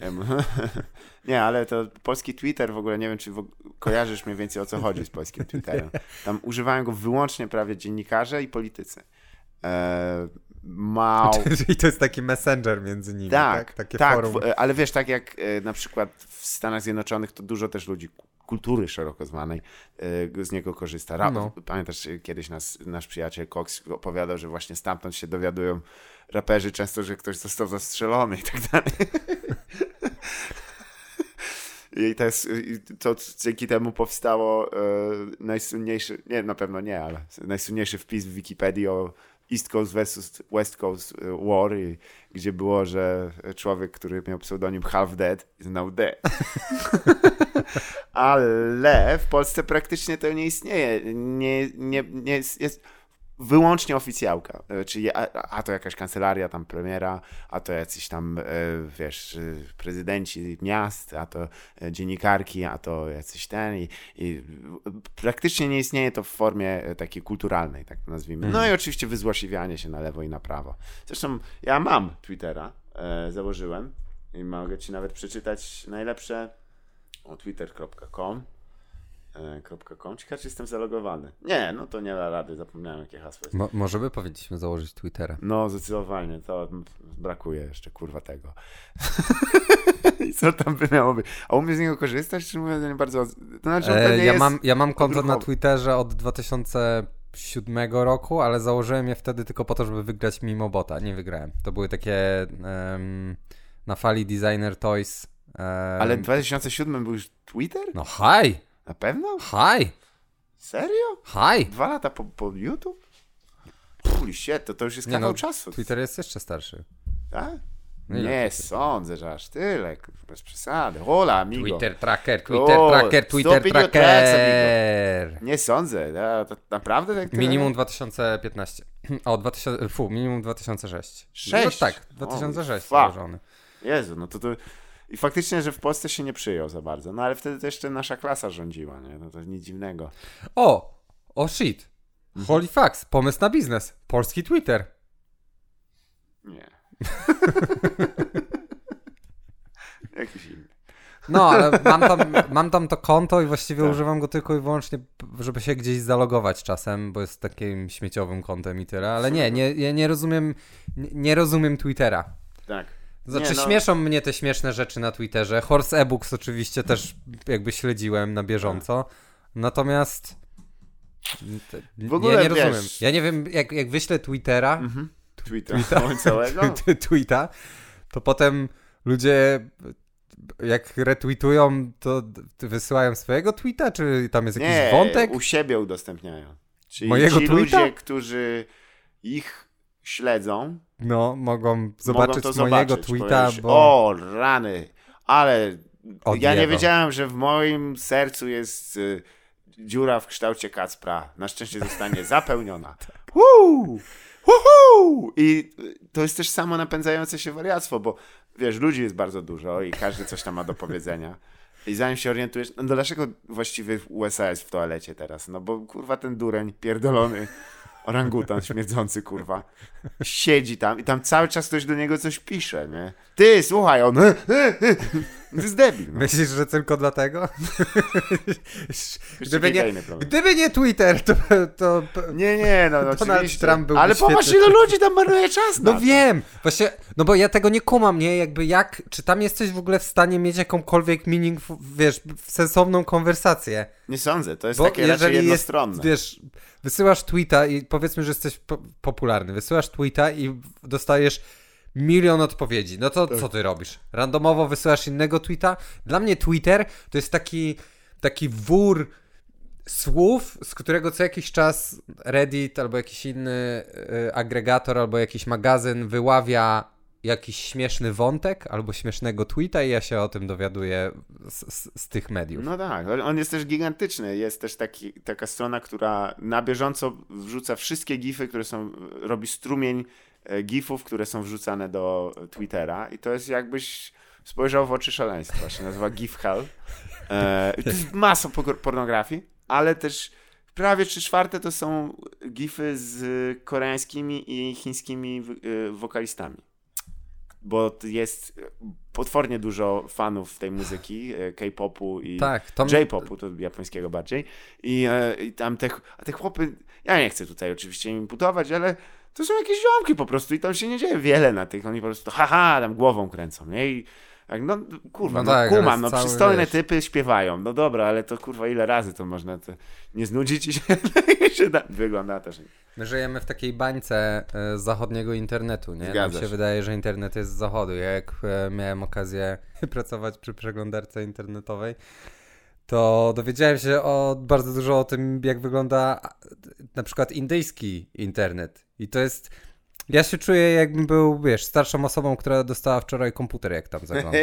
Nie, ale to polski Twitter w ogóle, nie wiem, czy kojarzysz mniej więcej o co chodzi z polskim Twitterem. Tam używają go wyłącznie prawie dziennikarze i politycy. E, mał... Czyli to jest taki messenger między nimi, tak? Tak, Takie tak, forum. ale wiesz, tak jak e, na przykład w Stanach Zjednoczonych, to dużo też ludzi ku- kultury szeroko zwanej e, z niego korzysta. Ra- No. Pamiętasz, kiedyś nas, nasz przyjaciel Cox opowiadał, że właśnie stamtąd się dowiadują raperzy często, że ktoś został zastrzelony i tak dalej. I to, jest, to dzięki temu powstało e, najsłynniejszy, nie, na pewno nie, ale najsłynniejszy wpis w Wikipedii o East Coast versus West Coast e, War, i, gdzie było, że człowiek, który miał pseudonim Half Dead, is now dead. ale w Polsce praktycznie to nie istnieje. Nie, nie, nie jest, jest wyłącznie oficjałka. E, Czyli a, a to jakaś kancelaria tam premiera, a to jacyś tam, e, wiesz, e, prezydenci miast, a to dziennikarki, a to jacyś ten i, i praktycznie nie istnieje to w formie takiej kulturalnej, tak nazwijmy. No i oczywiście wyzłosiwianie się na lewo i na prawo. Zresztą ja mam Twittera, założyłem i mogę ci nawet przeczytać najlepsze o twitter.com .com. Ciekawe, czy jestem zalogowany. Nie, no to nie da rady, zapomniałem jakie hasło jest. Mo- może by powinniśmy założyć Twittera. No, zdecydowanie, to brakuje jeszcze, kurwa, tego. I co tam by miało być? A umiesz z niego korzystać, czy mówię, nie bardzo... To znaczy, E, ja, jest mam, ja mam konto na. Twitterze od 2007 roku, ale założyłem je wtedy tylko po to, żeby wygrać mimo bota. Nie wygrałem. To były takie em, na fali Designer Toys. em, Ale w 2007 był już Twitter? No hi! Na pewno? Hi! Serio? Hi! Dwa lata po, po YouTube? Holy shit, to, to już jest Nie kawał no, czasu. Twitter jest jeszcze starszy. Tak? No ile Nie sądzę, że aż tyle, bez przesady. Hola, amigo. Twitter Tracker, Twitter O, Tracker, Twitter video tracks, Tracker! Nie sądzę, ja, to naprawdę tak? Minimum 2015. O, 2000, fu, minimum 2006. Sześć? No tak, 2006 Holy fuck. założony. Jezu, no to to... I faktycznie, że w Polsce się nie przyjął za bardzo. No ale wtedy to jeszcze nasza klasa rządziła, nie? No to nic dziwnego. O! O shit! Holy facts, pomysł na biznes. Polski Twitter. Nie. Jakiś inny. No, ale mam tam, mam tam to konto i właściwie Tak. używam go tylko i wyłącznie, żeby się gdzieś zalogować czasem, bo jest takim śmieciowym kontem i tyle. Ale nie, nie, nie, rozumiem, nie rozumiem Twittera. Tak. Znaczy, Nie, no- śmieszą mnie te śmieszne rzeczy na Twitterze. Horse eBooks oczywiście też jakby śledziłem na bieżąco. Natomiast. W ogóle, ja nie rozumiem. wiesz- Ja nie wiem, jak, jak wyślę Twittera, Mhm. Twitter całego? t- tweeta, to potem ludzie jak retweetują, to wysyłają swojego tweeta, czy tam jest jakiś Nie, wątek? u siebie udostępniają. Czyli Mojego ci tweeta? ludzie, którzy ich śledzą, No, mogą mogą zobaczyć to mojego zobaczyć. tweeta, Powiesz, bo... O, rany, ale ja nie wiedziałem, że w moim sercu jest y, dziura w kształcie Kacpra. Na szczęście zostanie zapełniona. Woo! Woohoo! I y, to jest też samo napędzające się wariactwo, bo wiesz, ludzi jest bardzo dużo i każdy coś tam ma do powiedzenia. I zanim się orientujesz, no dlaczego właściwie USA jest w toalecie teraz? No bo kurwa ten dureń pierdolony orangutan śmierdzący kurwa siedzi tam i tam cały czas ktoś do niego coś pisze, nie? Ty, słuchaj, on to jest debil. No. Myślisz, że tylko dlatego? Gdyby, nie, gdyby nie Twitter, to... to Nie, nie, no, no Donald oczywiście. Trump byłby Ale popatrz, ile ludzi tam marnuje czas na No to. wiem, właśnie, no bo ja tego nie kumam, nie? Jakby jak, czy tam jesteś w ogóle w stanie mieć jakąkolwiek meaning, wiesz, sensowną konwersację? Nie sądzę, to jest Bo takie raczej jeżeli jest, jednostronne. wiesz, wysyłasz tweeta i powiedzmy, że jesteś po popularny, wysyłasz tweeta i dostajesz milion odpowiedzi. No to tak. co ty robisz? Randomowo wysyłasz innego tweeta? Dla mnie Twitter to jest taki, taki wór słów, z którego co jakiś czas Reddit albo jakiś inny y, agregator albo jakiś magazyn wyławia jakiś śmieszny wątek albo śmiesznego tweeta i ja się o tym dowiaduję z, z, z, tych mediów. No tak, on jest też gigantyczny. Jest też taki, taka strona, która na bieżąco wrzuca wszystkie gify, które są, robi strumień gifów, które są wrzucane do Twittera i to jest jakbyś spojrzał w oczy szaleństwa. Się nazywa GIF Hell. E, to jest masa pornografii, ale też prawie trzy czwarte to są gify z koreańskimi i chińskimi e, wokalistami bo jest potwornie dużo fanów tej muzyki, e, K-popu i tak, to... J-popu, to japońskiego bardziej. I, e, i tam te, a te chłopy, ja nie chcę tutaj oczywiście im putować, ale to są jakieś ziomki po prostu i tam się nie dzieje wiele na tych, oni po prostu haha, tam głową kręcą, nie? I tak, no kurwa, no, no tak, kumam, no przystojne wiesz. typy śpiewają, no dobra, ale to kurwa ile razy to można to nie znudzić i się, się da, wygląda też. My żyjemy w takiej bańce z e, zachodniego internetu, nie? Nam się wydaje, że internet jest z zachodu. Ja jak e, miałem okazję pracować przy przeglądarce internetowej, to dowiedziałem się o, bardzo dużo o tym, jak wygląda na przykład indyjski internet. I to jest ja się czuję jakbym był, wiesz, starszą osobą, która dostała wczoraj komputer, jak tam zagląda.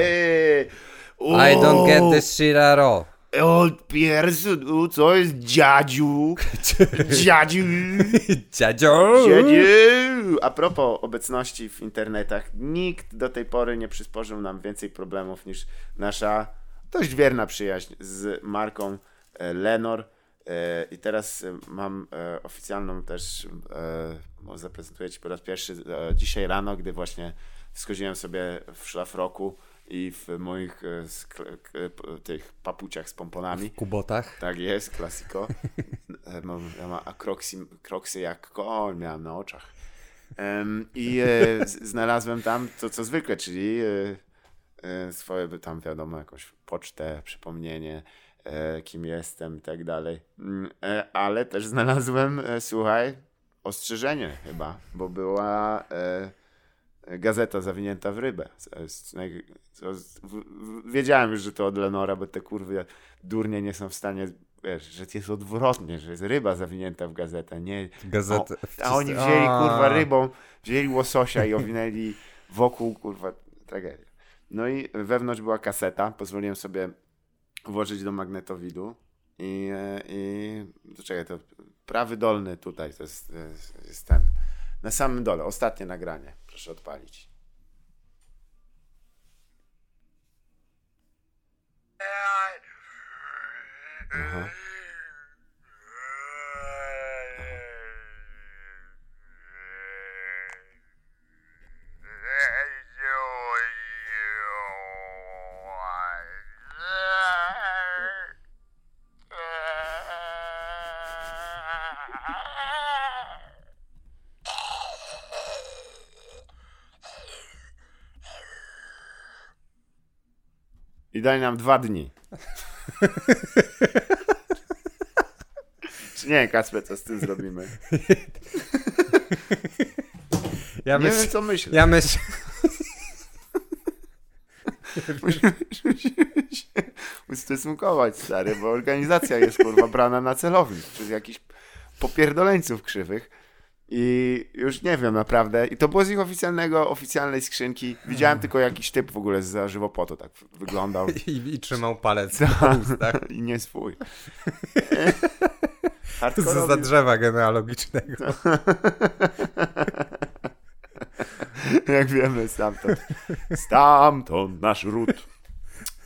I don't get this shit at all. Od pierwszy, co jest dziadziu? Dziadziu. Dziadziu. Dziadziu. A propos obecności w internetach, nikt do tej pory nie przysporzył nam więcej problemów niż nasza dość wierna przyjaźń z marką e, Lenor E, I teraz e, mam oficjalną też, zaprezentuję Ci po raz pierwszy dzisiaj rano, gdy właśnie schodziłem sobie w szlafroku i w moich tych papuciach z pomponami. W kubotach. Tak jest, klasiko. mam, ja mam kroksy, kroksy jak koń miałem na oczach. I znalazłem tam to, co zwykle, czyli swoje tam wiadomo, jakąś pocztę, przypomnienie, E, kim jestem i tak dalej. Mm, e, ale też znalazłem, e, słuchaj, ostrzeżenie chyba, bo była gazeta zawinięta w rybę. Wiedziałem już, że to od Lenora, bo te kurwy durnie nie są w stanie wiesz, że jest odwrotnie, że jest ryba zawinięta w gazetę, nie... Gazetę. A oni wzięli, kurwa, rybą, wzięli łososia i owinęli wokół, kurwa, tragedia. No i wewnątrz była kaseta, pozwoliłem sobie włożyć do magnetowidu i, e, i czekaj, to prawy dolny tutaj to jest, jest ten. Na samym dole, ostatnie nagranie. Proszę odpalić. Aha. I daj nam dwa dni. Czy nie, Kasper, co z tym zrobimy? Ja nie myśl, wiem, co myślę. Ja myślę... Musimy, musimy się ustosunkować, stary, bo organizacja jest, kurwa, brana na celownik przez jakichś popierdoleńców krzywych. I już nie wiem naprawdę. I to było z ich oficjalnego, oficjalnej skrzynki. Widziałem hmm. tylko jakiś typ w ogóle z żywopotu tak wyglądał. I, i trzymał palec tak. I nie swój. Co za drzewa genealogicznego. Jak wiemy, stamtąd. Stamtąd nasz ród.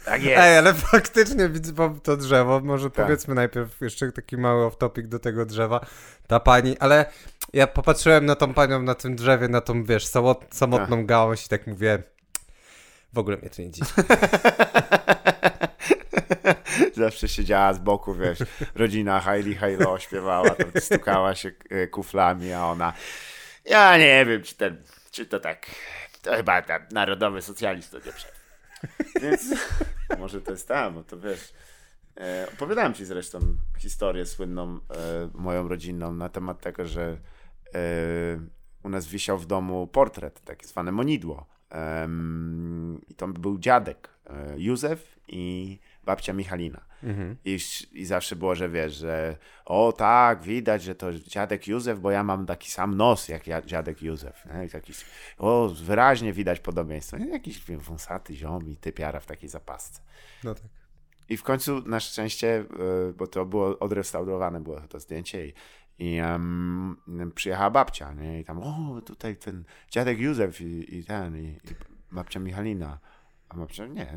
Tak jest. Ej, ale faktycznie to drzewo, może tak. powiedzmy najpierw jeszcze taki mały off-topic do tego drzewa. Ta pani, ale ja popatrzyłem na tą panią na tym drzewie, na tą, wiesz, samotną tak. gałąź i tak mówię, w ogóle mnie to nie dziwi. Zawsze siedziała z boku, wiesz, rodzina Hailey Hailo śpiewała, tam stukała się e, kuflami, a ona, ja nie wiem, czy, ten, czy to tak, to chyba ten narodowy socjalista nie przed. Więc może to jest tam, to wiesz, E, opowiadałem ci zresztą historię słynną, e, moją rodzinną, na temat tego, że u nas wisiał w domu portret, tak zwane monidło. I to był dziadek e, Józef i babcia Michalina. I, sz- I zawsze było, że wiesz, że o tak, widać, że to dziadek Józef, bo ja mam taki sam nos jak ja, dziadek Józef. Nie? I Taki, o, wyraźnie widać podobieństwo. Jakiś wąsaty ziom i typiara w takiej zapasce. No tak. I w końcu na szczęście, y, bo to było odrestaurowane było to zdjęcie i, i em, przyjechała babcia, nie? I tam, o, tutaj ten dziadek Józef i, i ten, i, i babcia Michalina. A babcia, nie,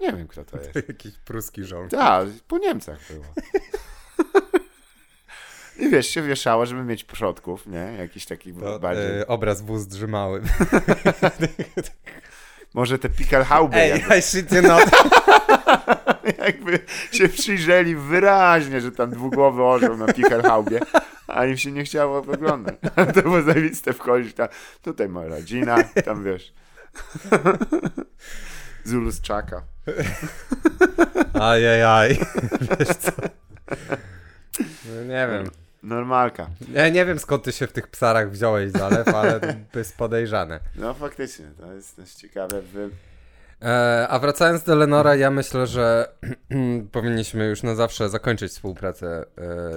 nie wiem kto to jest. Jakiś pruski żołnierz. Tak, po Niemcach było. I wiesz, się wieszało, żeby mieć przodków, nie? Jakiś taki To, bardziej... e, obraz wóz drzymały. Może te Pickelhauby Ej, jakby, I shit you not. jakby się przyjrzeli wyraźnie, że tam dwugłowy orzeł na Pickelhaubie, a im się nie chciało oglądać. To było zajebiste wchodzić tam, tutaj moja rodzina, tam wiesz... Zulu z Czaka. Ajajaj. Wiesz co? No, nie wiem. Normalka. Ja nie wiem skąd ty się w tych psarach wziąłeś zalew, ale to jest podejrzane. No faktycznie, to jest dość ciekawe. Wy... E, a wracając do Lenora, ja myślę, że powinniśmy już na zawsze zakończyć współpracę e,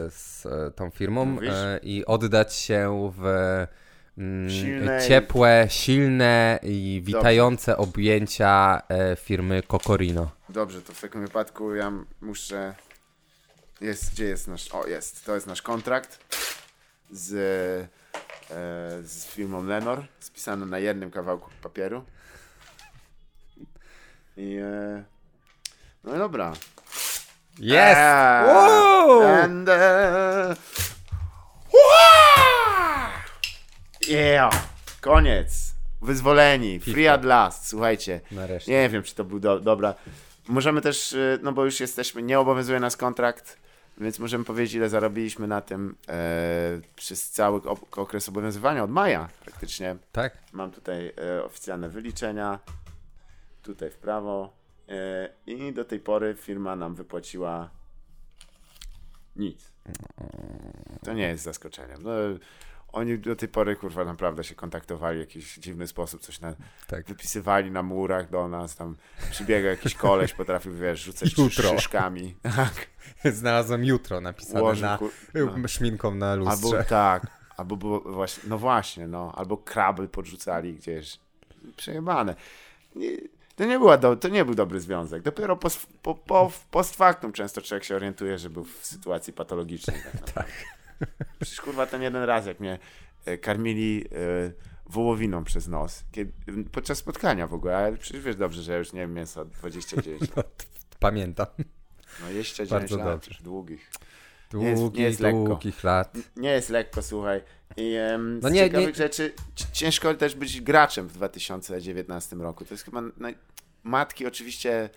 z e, tą firmą Mówisz? i oddać się w mm, Silnej- ciepłe, silne i witające objęcia e, firmy Kokorino. Dobrze, to w takim wypadku ja muszę. Jest, gdzie jest nasz. O, jest. To jest nasz kontrakt z, z firmą Lenor, spisany na jednym kawałku papieru. I. E, no dobra. Jest! Eee, Wow! And. E, yeah! Koniec. Wyzwoleni. Free at last. Słuchajcie. Nareszcie. Nie wiem, czy to był do, dobra. Możemy też, y, no bo już jesteśmy, nie obowiązuje nas kontrakt, więc możemy powiedzieć, ile zarobiliśmy na tym e, przez cały ok- okres obowiązywania, od maja praktycznie. Tak? Mam tutaj e, oficjalne wyliczenia, tutaj w prawo e, i do tej pory firma nam wypłaciła nic. To nie jest zaskoczeniem. No, oni do tej pory, kurwa, naprawdę się kontaktowali w jakiś dziwny sposób, coś na, Tak. wypisywali na murach do nas, tam przybiega jakiś koleś, potrafił, wiesz, rzucać Jutro. szyszkami. Tak, Znalazłem jutro napisane ułożył, na, kur- no. szminką na lustrze. Albo tak, albo było właśnie, no właśnie, no, albo kraby podrzucali gdzieś. Przejebane. Nie, to, nie była do, to nie był dobry związek. Dopiero post, po, po, post factum często człowiek się orientuje, że był w sytuacji patologicznej. Tak. tak. Przecież kurwa ten jeden raz, jak mnie e, karmili e, wołowiną przez nos, kiedy, podczas spotkania w ogóle, ale przecież wiesz dobrze, że ja już nie wiem mięso od 29 lat. Pamiętam. No 29 Bardzo lat, dobrze. Długich. Nie jest- nie jest lekko. długich lat. Nie jest lekko, słuchaj. I em, No nie, ciekawych nie- rzeczy ciężko też być graczem w 2019 roku. To jest chyba naj... matki oczywiście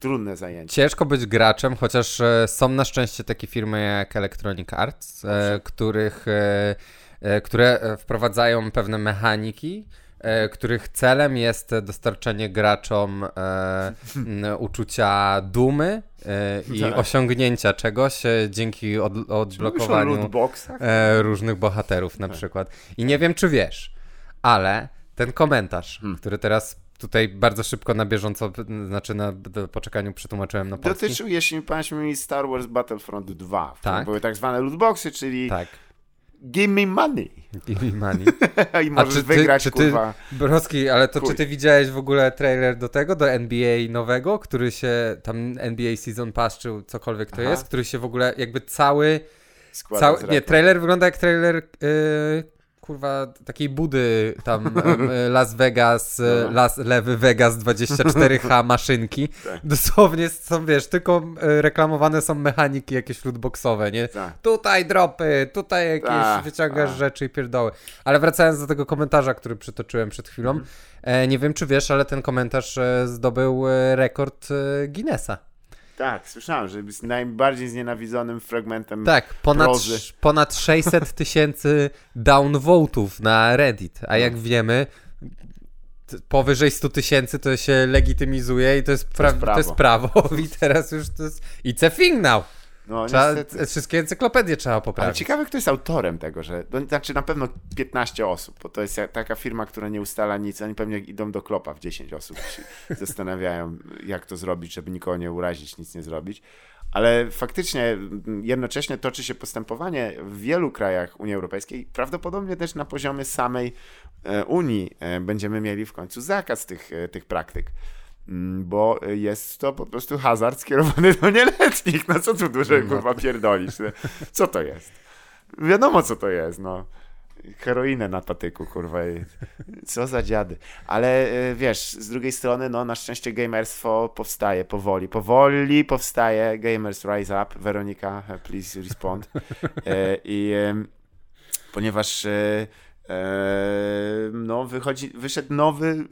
trudne zajęcie. Ciężko być graczem, chociaż e, są na szczęście takie firmy jak Electronic Arts, e, których, e, e, które e, wprowadzają pewne mechaniki, których celem jest dostarczenie graczom e, uczucia dumy e, i Tak. osiągnięcia czegoś e, dzięki od, odblokowaniu e, różnych bohaterów na przykład. I nie wiem, czy wiesz, ale ten komentarz, Hmm. który teraz tutaj bardzo szybko na bieżąco, znaczy na poczekaniu przetłumaczyłem na polski. Dotyczył, jeśli pamiętam, mi Star Wars Battlefront 2, w Tak. były tak zwane lootboxy, czyli Tak, give me money Give me money. i możesz czy ty- wygrać, czy ty- kurwa. Broski, ale to Chuj. czy ty widziałeś w ogóle trailer do tego, do NBA nowego, który się, tam NBA Season Pass, czy cokolwiek to Aha. jest, który się w ogóle jakby cały, Składa cały nie, trailer wygląda jak trailer yy, kurwa takiej budy tam y, Las Vegas, No. Las, Lewy Vegas 24H maszynki. Tak. Dosłownie są, wiesz, tylko y, reklamowane są mechaniki jakieś lootboxowe, nie? Tak. Tutaj dropy, tutaj jakieś Tak, wyciągasz tak. rzeczy i pierdoły. Ale wracając do tego komentarza, który przytoczyłem przed chwilą, Mhm. e, nie wiem czy wiesz, ale ten komentarz e, zdobył e, rekord e, Guinnessa. Tak, słyszałem, że jest najbardziej znienawidzonym fragmentem Tak, ponad, prozy. ponad 600 tysięcy downvotów na Reddit, a No. jak wiemy, t- powyżej 100 tysięcy to się legitymizuje i to jest, pra- jest to jest prawo. I teraz już to jest... It's a thing now. No, Trzeba, niestety. wszystkie encyklopedie trzeba Ale poprawić. ciekawe, kto jest autorem tego, że. No, znaczy na pewno 15 osób, bo to jest taka firma, która nie ustala nic. Oni pewnie idą do klopa w 10 osób. Się zastanawiają, jak to zrobić, żeby nikogo nie urazić, nic nie zrobić. Ale faktycznie mm, jednocześnie toczy się postępowanie w wielu krajach Unii Europejskiej. Prawdopodobnie też na poziomie samej e, Unii e, będziemy mieli w końcu zakaz tych, e, tych praktyk. Mm, Bo jest to po prostu hazard skierowany do nieletnich. No co tu dłużej kurwa pierdolisz? Co to jest? Wiadomo co to jest, no. Heroinę na patyku, kurwa. Co za dziady. Ale e, wiesz, z drugiej strony, no na szczęście gamerstwo powstaje powoli. Powoli powstaje. Gamers Rise Up. Weronika, please respond. I ponieważ no, wychodzi, wyszedł nowy,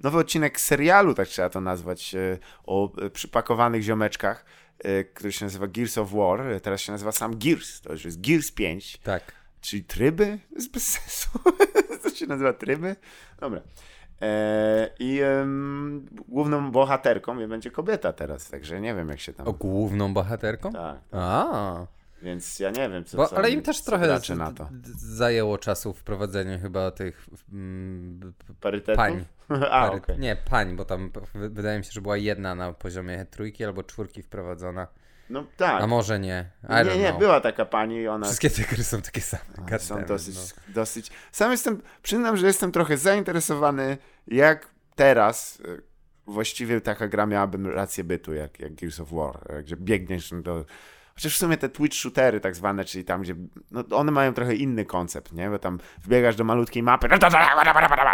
nowy odcinek serialu, tak trzeba to nazwać, e, o e, przypakowanych ziomeczkach, e, który się nazywa Gears of War. Teraz się nazywa sam Gears. To już jest Gears 5. Tak. Czyli tryby? To jest bez sensu. to się nazywa tryby? Dobra. I em, główną bohaterką będzie kobieta teraz, także nie wiem jak się tam... O główną bohaterką? Tak, A, więc ja nie wiem co... bo, ale im też trochę z, na to. zajęło czasu wprowadzenie chyba tych mm, Parytetów? pań. A, pary- okej. Nie, pań, bo tam wydaje mi się, że była jedna na poziomie trójki albo czwórki wprowadzona. No tak. A może nie. I nie, nie, know. była taka pani i ona... Wszystkie te gry są takie same. Są dosyć, no. dosyć... Sam jestem, przyznam, że jestem trochę zainteresowany, jak teraz e, właściwie taka gra miałaby rację bytu, jak, jak Gears of War, e, gdzie biegniesz do... Chociaż w sumie te Twitch shootery tak zwane, czyli tam, gdzie... No, one mają trochę inny koncept, nie? Bo tam wbiegasz do malutkiej mapy,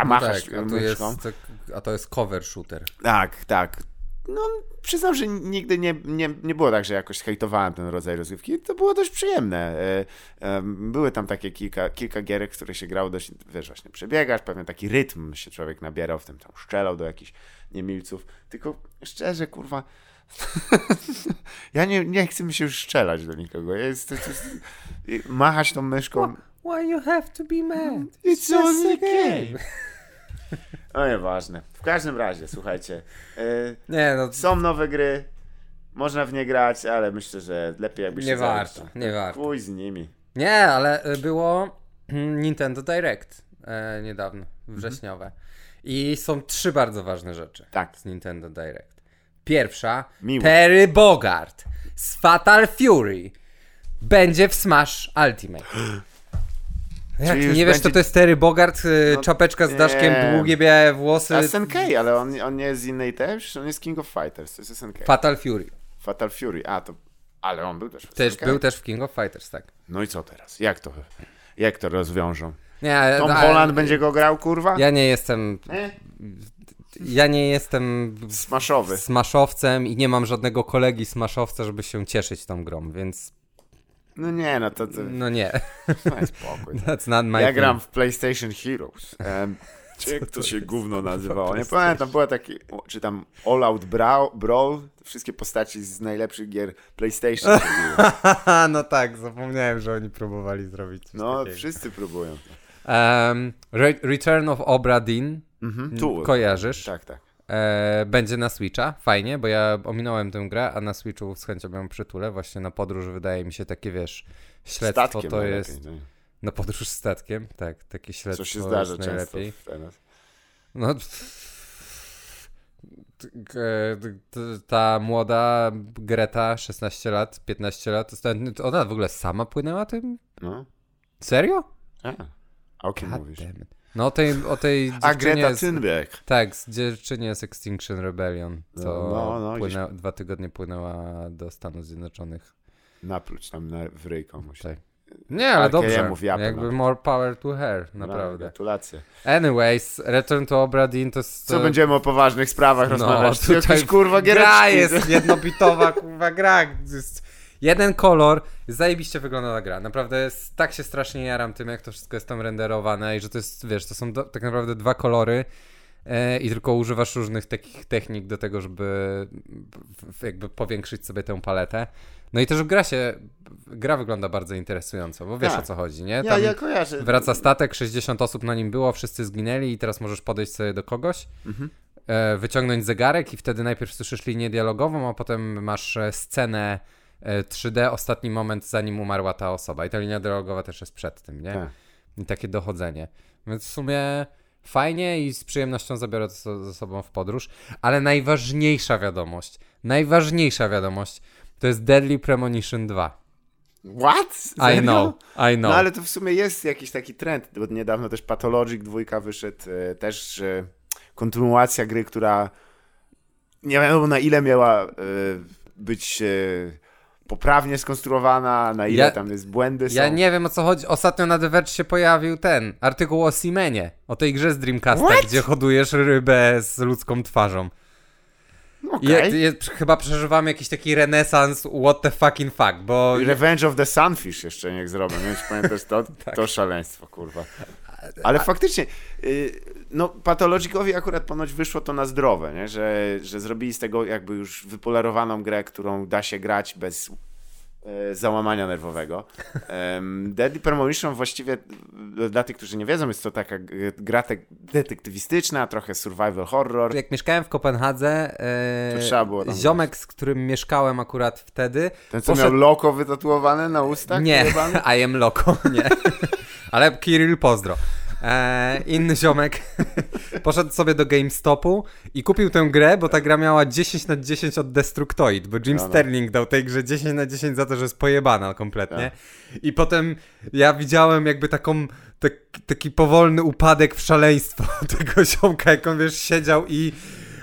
machasz Tak, a to, jest, myszką. a to jest cover shooter. Tak, tak. No, przyznam, że nigdy nie, nie, nie było tak, że jakoś hejtowałem ten rodzaj rozgrywki. To było dość przyjemne. E, e, Były tam takie kilka, kilka gierek, w które się grało dość, wiesz, właśnie przebiegasz, pewien taki rytm się człowiek nabierał, w tym tam szczelał do jakichś niemilców. Tylko szczerze, kurwa, ja nie, nie chcę mi się już strzelać do nikogo. Ja jest, to, to jest, machać tą myszką. Why you have to be mad? It's only a game. No nieważne. W każdym razie, słuchajcie. e, Nie, no są nowe gry, można w nie grać, ale myślę, że lepiej jakby się Nie warto, nie warto. Chuj z nimi. Nie, ale y, było Nintendo Direct e, niedawno, wrześniowe. I są trzy bardzo ważne rzeczy Tak. z Nintendo Direct. Pierwsza, Miło. Terry Bogard z Fatal Fury będzie w Smash Ultimate. Jak nie wiesz, będzie- to to jest Terry Bogard, y, No, czapeczka z daszkiem, nie. długie białe włosy. SNK, ale on, on nie jest z innej też, on jest King of Fighters, to jest SNK. Fatal Fury. Fatal Fury, a to... Ale on był też w Też SNK. był też w King of Fighters, tak. No i co teraz? Jak to, jak to rozwiążą? Nie, Tom Holland będzie go grał, kurwa? Ja nie jestem. Nie? Ja nie jestem Smaszowy. smaszowcem i nie mam żadnego kolegi smaszowca, żeby się cieszyć tą grą, więc No nie, no to... to no nie. daj spokój. That's not my Ja gram w PlayStation Heroes. Um, czy jak to się gówno nazywało? Nie pamiętam, była taki, czy tam All Out Brawl, Brawl, wszystkie postaci z najlepszych gier PlayStation. no tak, zapomniałem, że oni próbowali zrobić No, takiego. wszyscy próbują. Em, Re- Return of Obra Dinn, Mhm. Kojarzysz? Tak, tak. E, będzie na Switcha, fajnie, bo ja ominąłem tę grę, a na Switchu z chęcią ją przytulę, właśnie na podróż wydaje mi się takie, wiesz, śledztwo Statkiem to najlepiej, jest, no. na podróż statkiem, tak, takie śledztwo Co się zdarza jest najlepiej. No. Ta młoda Greta, 16 lat, 15 lat, ona w ogóle sama płynęła tym? No. Serio? A, o kim God mówisz? damn. No o tej, o tej A Greta z, Thunberg. Tak, z dziewczynie z Extinction Rebellion, co No, no, no, płynęła, dwa tygodnie płynęła do Stanów Zjednoczonych. Napluć tam na, w ryjką musi. Tak. Nie, ale dobrze. Japę Jakby nawet. more power to her, No, naprawdę. gratulacje. Anyways, Return to Obra Dinn to jest... Co będziemy o poważnych sprawach rozmawiać? tutaj Jakieś kurwa giereczki. Gra jest jednobitowa, kurwa gra. Jest jeden kolor, zajebiście wygląda ta gra. Naprawdę jest, tak się strasznie jaram tym, jak to wszystko jest tam renderowane i że to jest, wiesz, to są do, tak naprawdę dwa kolory e, i tylko używasz różnych takich technik do tego, żeby jakby powiększyć sobie tę paletę. No i też gra się, gra wygląda bardzo interesująco, bo wiesz Tak. o co chodzi, nie? Ja, Tam ja kojarzę. wraca statek, 60 osób na nim było, wszyscy zginęli i teraz możesz podejść sobie do kogoś, Mhm. e, wyciągnąć zegarek i wtedy najpierw słyszysz linię dialogową, a potem masz e, scenę 3D, ostatni moment zanim umarła ta osoba i ta linia dialogowa też jest przed tym, nie? Tak. I takie dochodzenie. Więc w sumie fajnie i z przyjemnością zabiorę to ze sobą w podróż. Ale najważniejsza wiadomość, najważniejsza wiadomość to jest Deadly Premonition 2. What? I know, I know. No ale to w sumie jest jakiś taki trend, bo niedawno też Pathologic 2 wyszedł, e, też e, kontynuacja gry, która nie wiadomo na ile miała e, być e, poprawnie skonstruowana, na ile Ja- tam jest błędy są. Ja nie wiem o co chodzi. Ostatnio na The Verge się pojawił ten artykuł o Simenie, o tej grze z Dreamcasta, What? gdzie hodujesz rybę z ludzką twarzą. Okej. Je, je, chyba przeżywamy jakiś taki renesans what the fucking fuck, bo Revenge of the Sunfish jeszcze niech zrobią, nie wiem czy pamiętasz to, Tak. to szaleństwo, kurwa. Ale faktycznie, y, no Pathologicowi akurat ponoć wyszło to na zdrowe, nie? Że, że zrobili z tego jakby już wypolerowaną grę, którą da się grać bez e, załamania nerwowego. Um, Deadly Premonition właściwie, e, dla tych, którzy nie wiedzą, jest to taka gra te- detektywistyczna, trochę survival horror. jak mieszkałem w Kopenhadze, e, ziomek, z którym mieszkałem akurat wtedy, Ten, co poszedł- miał loko wytatuowane na ustach? nie? I am loco, nie, ale Kirill pozdro. E, inny ziomek poszedł sobie do GameStopu i kupił tę grę, bo ta gra miała 10 na 10 od Destructoid, bo Jim No, no. Sterling dał tej grze 10 na 10 za to, że jest pojebana kompletnie. Tak. I potem ja widziałem jakby taką, tak, taki powolny upadek w szaleństwo tego ziomka, jak on wiesz, siedział i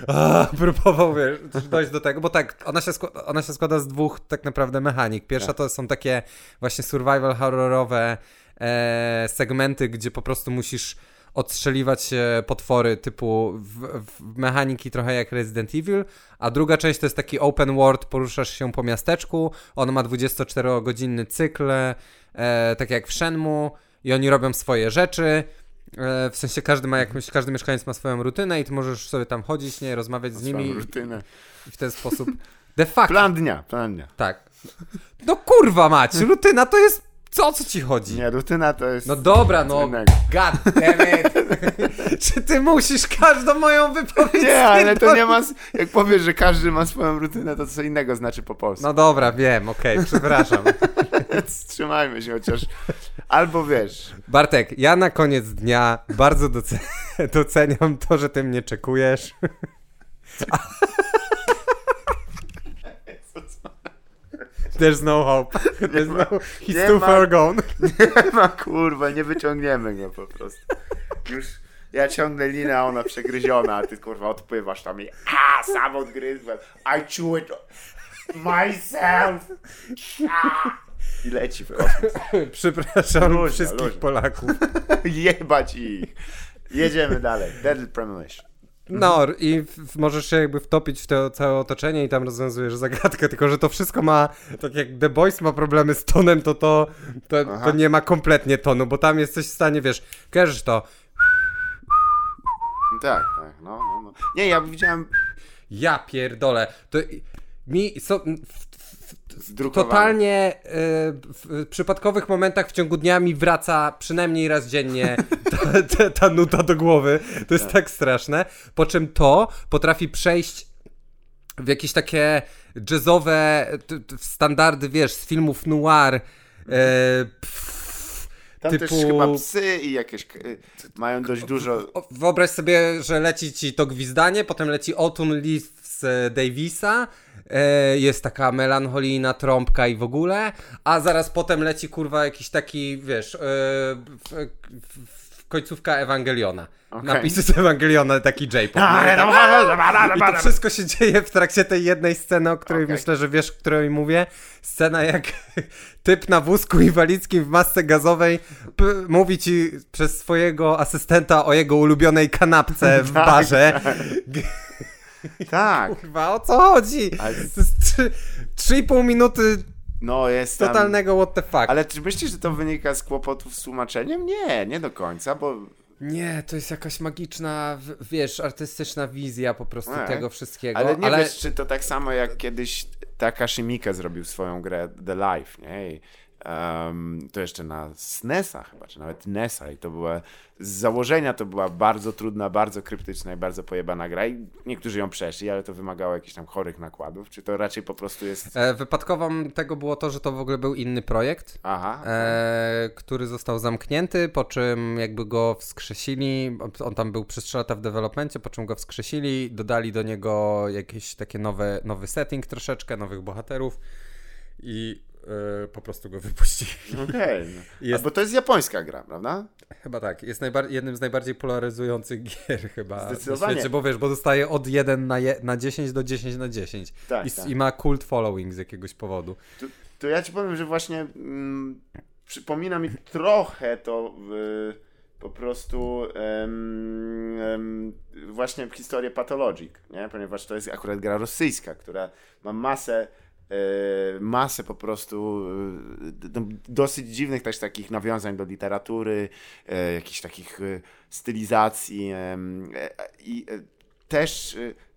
a, próbował wiesz, dojść do tego, bo tak, ona się, składa, ona się składa z dwóch tak naprawdę mechanik. Pierwsza to są takie właśnie survival horrorowe e, segmenty, gdzie po prostu musisz odstrzeliwać e, potwory typu w, w mechaniki trochę jak Resident Evil, a druga część to jest taki open world, poruszasz się po miasteczku, on ma 24-godzinny cykl, e, tak jak w Shenmue i oni robią swoje rzeczy, e, w sensie każdy ma jakąś, każdy mieszkaniec ma swoją rutynę i ty możesz sobie tam chodzić, nie, rozmawiać z nimi rutynę. i w ten sposób de facto, Plan dnia, plan dnia. tak. No kurwa mać, rutyna to jest, co, o co ci chodzi? Nie, rutyna to jest... No dobra, no. innego. God damn it. Czy ty musisz każdą moją wypowiedź Nie, ale to nie ma... Jak powiesz, że każdy ma swoją rutynę, to co innego znaczy po polsku. No dobra, wiem, okej, przepraszam. Trzymajmy się chociaż... Albo wiesz... Bartek, ja na koniec dnia bardzo doce- doceniam to, że ty mnie czekujesz. There's no hope. There's ma- no... He's too ma- far gone. Nie ma kurwa, nie wyciągniemy go po prostu. Już... Ja ciągnę linę, a ona przegryziona, a ty kurwa odpływasz tam i a sam odgryzłem. I chew it myself. A! I leci w kosmos. Przepraszam Luźno, wszystkich luźno. Polaków. Jebać ich. Jedziemy dalej. Deadly Premonition. No i w, możesz się jakby wtopić w to całe otoczenie i tam rozwiązujesz zagadkę, tylko że to wszystko ma, tak jak The Boys ma problemy z tonem, to to, to, to nie ma kompletnie tonu, bo tam jesteś w stanie, wiesz, kojarzysz to, Tak, tak, no, no, no. Nie, ja widziałem ja pierdolę, to mi so, w. totalnie y, w przypadkowych momentach w ciągu dnia mi wraca przynajmniej raz dziennie ta, ta, ta nuta do głowy. To jest tak straszne. Po czym to potrafi przejść w jakieś takie jazzowe standardy, wiesz, z filmów noir. Pff, Tam też typu- chyba psy i jakieś k- mają dość dużo... Wyobraź sobie, że leci ci to gwizdanie, potem leci Autumn z Davisa, jest taka melancholijna trąbka i w ogóle, a zaraz potem leci kurwa jakiś taki, wiesz, e, końcówka Ewangeliona. Okej. Napisy z Ewangeliona, taki J-pop. I to wszystko się dzieje w trakcie tej jednej sceny, o której Okej. myślę, że wiesz, o której mówię. Scena jak typ na wózku inwalidzkim w masce gazowej mówi ci przez swojego asystenta o jego ulubionej kanapce w Tak, barze. Tak, Kurwa, o co chodzi? Ale- To jest trzy- trzy i pół minuty no jest tam... totalnego what the fuck. Ale czy myślisz, że to wynika z kłopotów z tłumaczeniem? Nie, nie do końca, bo Nie, to jest jakaś magiczna, wiesz, artystyczna wizja po prostu Nie. tego wszystkiego. Ale nie wiesz, czy to tak samo jak kiedyś Takashi Miike zrobił swoją grę The Life, nie? I, em, to jeszcze na SNESa chyba, czy nawet NESa i to była, z założenia to była bardzo trudna, bardzo kryptyczna i bardzo pojebana gra i niektórzy ją przeszli, ale to wymagało jakichś tam chorych nakładów, czy to raczej po prostu jest... E, wypadkową tego było to, że to w ogóle był inny projekt. Aha, E, który został zamknięty, po czym jakby go wskrzesili. On tam był przez 3 lata w developmencie, po czym go wskrzesili, dodali do niego jakieś takie nowe, nowy setting troszeczkę, nowych bohaterów i e, po prostu go wypuścili. okej. no. Jest- Bo to jest japońska gra, prawda? Chyba tak, jest najbar- jednym z najbardziej polaryzujących gier chyba Zdecydowanie. świecie, bo wiesz, bo dostaje od 1 na, je- na 10 do 10 na 10 Tak, I, tak. i ma cult following z jakiegoś powodu. To, to ja ci powiem, że właśnie mm, przypomina mi trochę to po prostu em, właśnie historię Pathologic, nie? ponieważ to jest akurat gra rosyjska, która ma masę masę po prostu e, dosyć dziwnych też takich nawiązań do literatury, e, jakichś takich e, stylizacji e, i e, też e,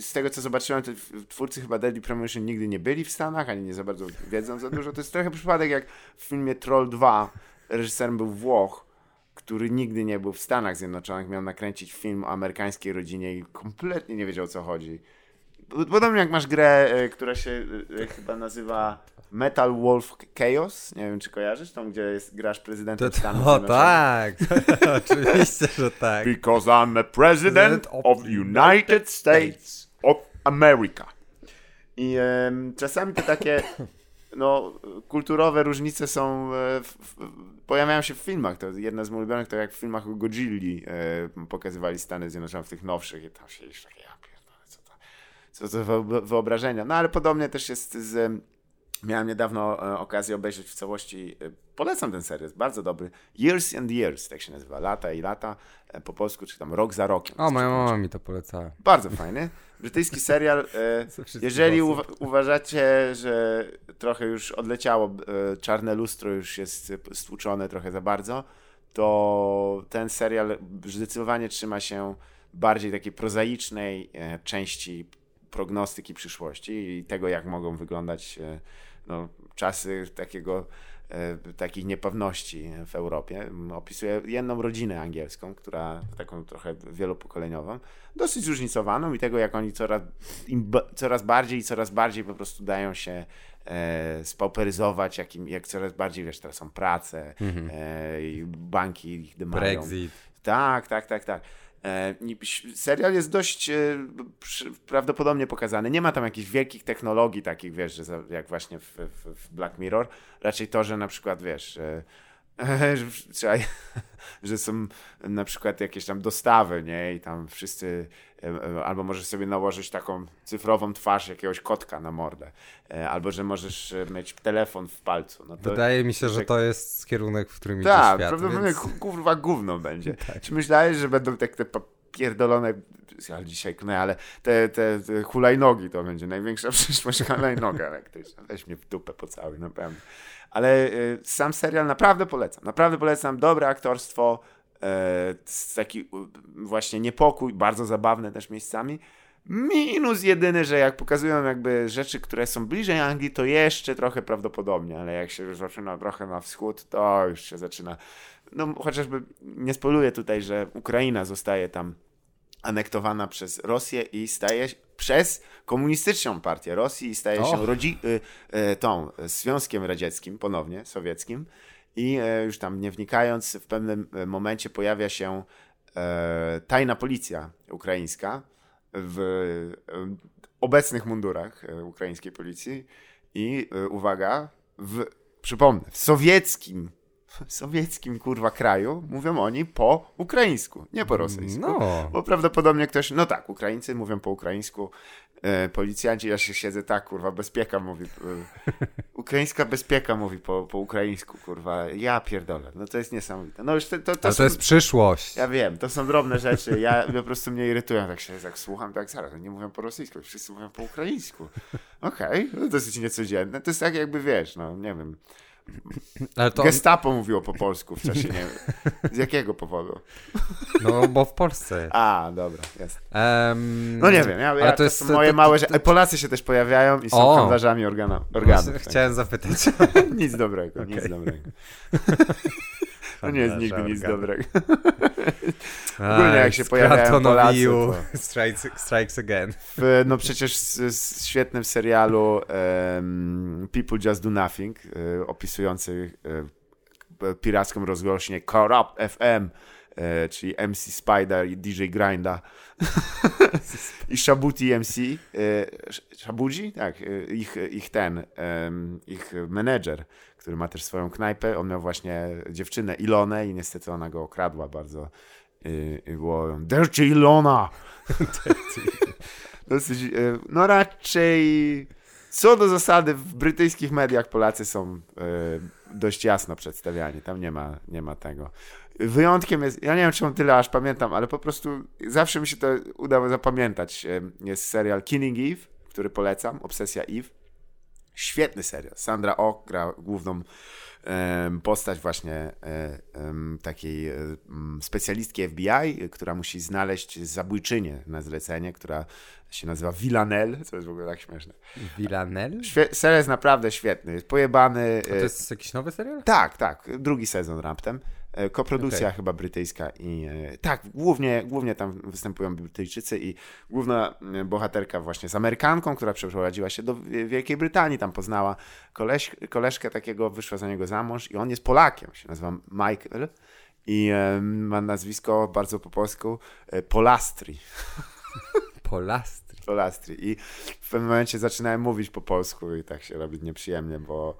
z tego co zobaczyłem, to twórcy chyba Deadly Premonition nigdy nie byli w Stanach, ani nie za bardzo wiedzą za dużo. To jest trochę przypadek jak w filmie Troll 2 reżyserem był Włoch, który nigdy nie był w Stanach Zjednoczonych, miał nakręcić film o amerykańskiej rodzinie i kompletnie nie wiedział o co chodzi. Podobnie jak masz grę, e, która się e, chyba nazywa Metal Wolf Chaos, nie wiem czy kojarzysz, tą gdzie jest, grasz prezydentem Stanów o tak, oczywiście, że tak. Because I'm a president of the United States of America. I em, czasami te takie no, kulturowe różnice są, e, w, w, pojawiają się w filmach. To jedna z moich ulubionych, to jak w filmach o Godzilli e, pokazywali Stany Zjednoczone w tych nowszych i tam się już takie, ja pierdolę, co to, co to wyo- wyobrażenia. No ale podobnie też jest z... em, Miałem niedawno e, okazję obejrzeć w całości. e, Polecam ten serial, jest bardzo dobry. Years and Years, tak się nazywa. Lata i lata. e, Po polsku, czy tam rok za rokiem. O, moja mama mi to polecała. Bardzo fajny. Brytyjski serial. Jeżeli uwa- uważacie, że trochę już odleciało, czarne lustro już jest stłuczone trochę za bardzo, to ten serial zdecydowanie trzyma się bardziej takiej prozaicznej części prognostyki przyszłości i tego, jak mogą wyglądać e, no, czasy takiego, e, takich niepewności w Europie. Opisuje jedną rodzinę angielską, która taką trochę wielopokoleniową, dosyć zróżnicowaną i tego, jak oni coraz, coraz bardziej i coraz bardziej po prostu dają się e, spauperyzować, jak, im, jak coraz bardziej, wiesz, tracą pracę e, i banki ich dymają. Brexit. Tak, tak, tak, tak. E, serial jest dość e, prawdopodobnie pokazany. Nie ma tam jakichś wielkich technologii takich, wiesz, jak właśnie w, w, Black Mirror. Raczej to, że na przykład, wiesz, e, trzeba, że są na przykład jakieś tam dostawy, nie? I tam wszyscy, albo możesz sobie nałożyć taką cyfrową twarz jakiegoś kotka na mordę, e, albo że możesz e, mieć telefon w palcu. No to, Wydaje mi się, że tak- to jest kierunek, w którym idzie tak, świat. prawdopodobnie więc... ku- kurwa gówno będzie. Tak. Czy myślałeś, że będą tak te pierdolone, ale dzisiaj, no ale te, te, te hulajnogi to będzie największa przyszłość hulajnoga elektryczna. Weź mnie w dupę pocałuj, naprawdę. Ale y, sam serial naprawdę polecam. Naprawdę polecam. Dobre aktorstwo, e, taki właśnie niepokój, bardzo zabawne też miejscami. Minus jedyny, że jak pokazują jakby rzeczy, które są bliżej Anglii, to jeszcze trochę prawdopodobnie, ale jak się już zaczyna trochę na wschód, to już się zaczyna. No chociażby nie spoluję tutaj, że Ukraina zostaje tam anektowana przez Rosję i staje się przez komunistyczną partię Rosji i staje się rodzi, y, y, tą y, Związkiem Radzieckim, ponownie sowieckim. I e, już tam nie wnikając, w pewnym e, momencie pojawia się e, tajna policja ukraińska w obecnych mundurach ukraińskiej policji i uwaga, w, przypomnę, w sowieckim, sowieckim kurwa kraju mówią oni po ukraińsku, nie po rosyjsku. No. Bo prawdopodobnie ktoś, no tak, Ukraińcy mówią po ukraińsku, e, policjanci, ja się siedzę tak, kurwa, bezpieka mówi, e, ukraińska bezpieka mówi po, po ukraińsku, kurwa, ja pierdolę, no to jest niesamowite. No już to, to, to, są, to jest przyszłość. ja wiem, to są drobne rzeczy, ja po prostu mnie irytują, tak się tak słucham, tak zaraz, nie mówią po rosyjsku, wszyscy mówią po ukraińsku. Okej, no dosyć niecodzienne, to jest tak jakby, wiesz, no nie wiem, To... Gestapo mówiło po polsku w czasie, nie wiem. Z jakiego powodu? No, bo w Polsce jest. A, dobra, jest. Em, No nie wiem, ja, ja to, to jest- są moje to- małe... to-. Polacy się też pojawiają i są O! handlarzami organa, organów. tak. Chciałem zapytać. Nic dobrego, nic Okej. dobrego. To nie jest nigdy nic dobrego. Ogólnie jak się pojawiają Polacy, strikes, strikes again. W, no przecież z świetnym serialu em, People Just Do Nothing, e, opisujący e, piracką rozgłośnię Corrupt FM, e, czyli MC Spider i DJ Grinda i Shabuti MC, Sh- Shabuji? Tak, ich, ich ten, ich menedżer, który ma też swoją knajpę, on miał właśnie dziewczynę Ilonę i niestety ona go okradła bardzo i, i było Dirty Ilona! Dosyć, e, no raczej co do zasady w brytyjskich mediach Polacy są e, dość jasno przedstawiani. Tam nie ma, nie ma tego. Wyjątkiem jest, ja nie wiem, on tyle aż pamiętam, ale po prostu zawsze mi się to udało zapamiętać. Jest serial Killing Eve, który polecam, Obsesja Eve. Świetny serial. Sandra Oh gra główną postać właśnie e, takiej e, specjalistki FBI, która musi znaleźć zabójczynię na zlecenie, która się nazywa Villanelle, co jest w ogóle tak śmieszne. Villanelle? Świe- serial jest naprawdę świetny, jest pojebany. A to e, jest jakiś nowy serial? tak, tak, drugi sezon raptem. E, Koprodukcja Okej. chyba brytyjska i e, tak, głównie, głównie tam występują Brytyjczycy i główna e, bohaterka właśnie z Amerykanką, która przeprowadziła się do Wi- Wielkiej Brytanii, tam poznała koleś, koleżkę takiego, wyszła za niego za mąż i on jest Polakiem, się nazywa Michael i ma nazwisko bardzo po polsku Polastri. Polastri. Polastri. I w pewnym momencie zaczynałem mówić po polsku i tak się robi nieprzyjemnie, bo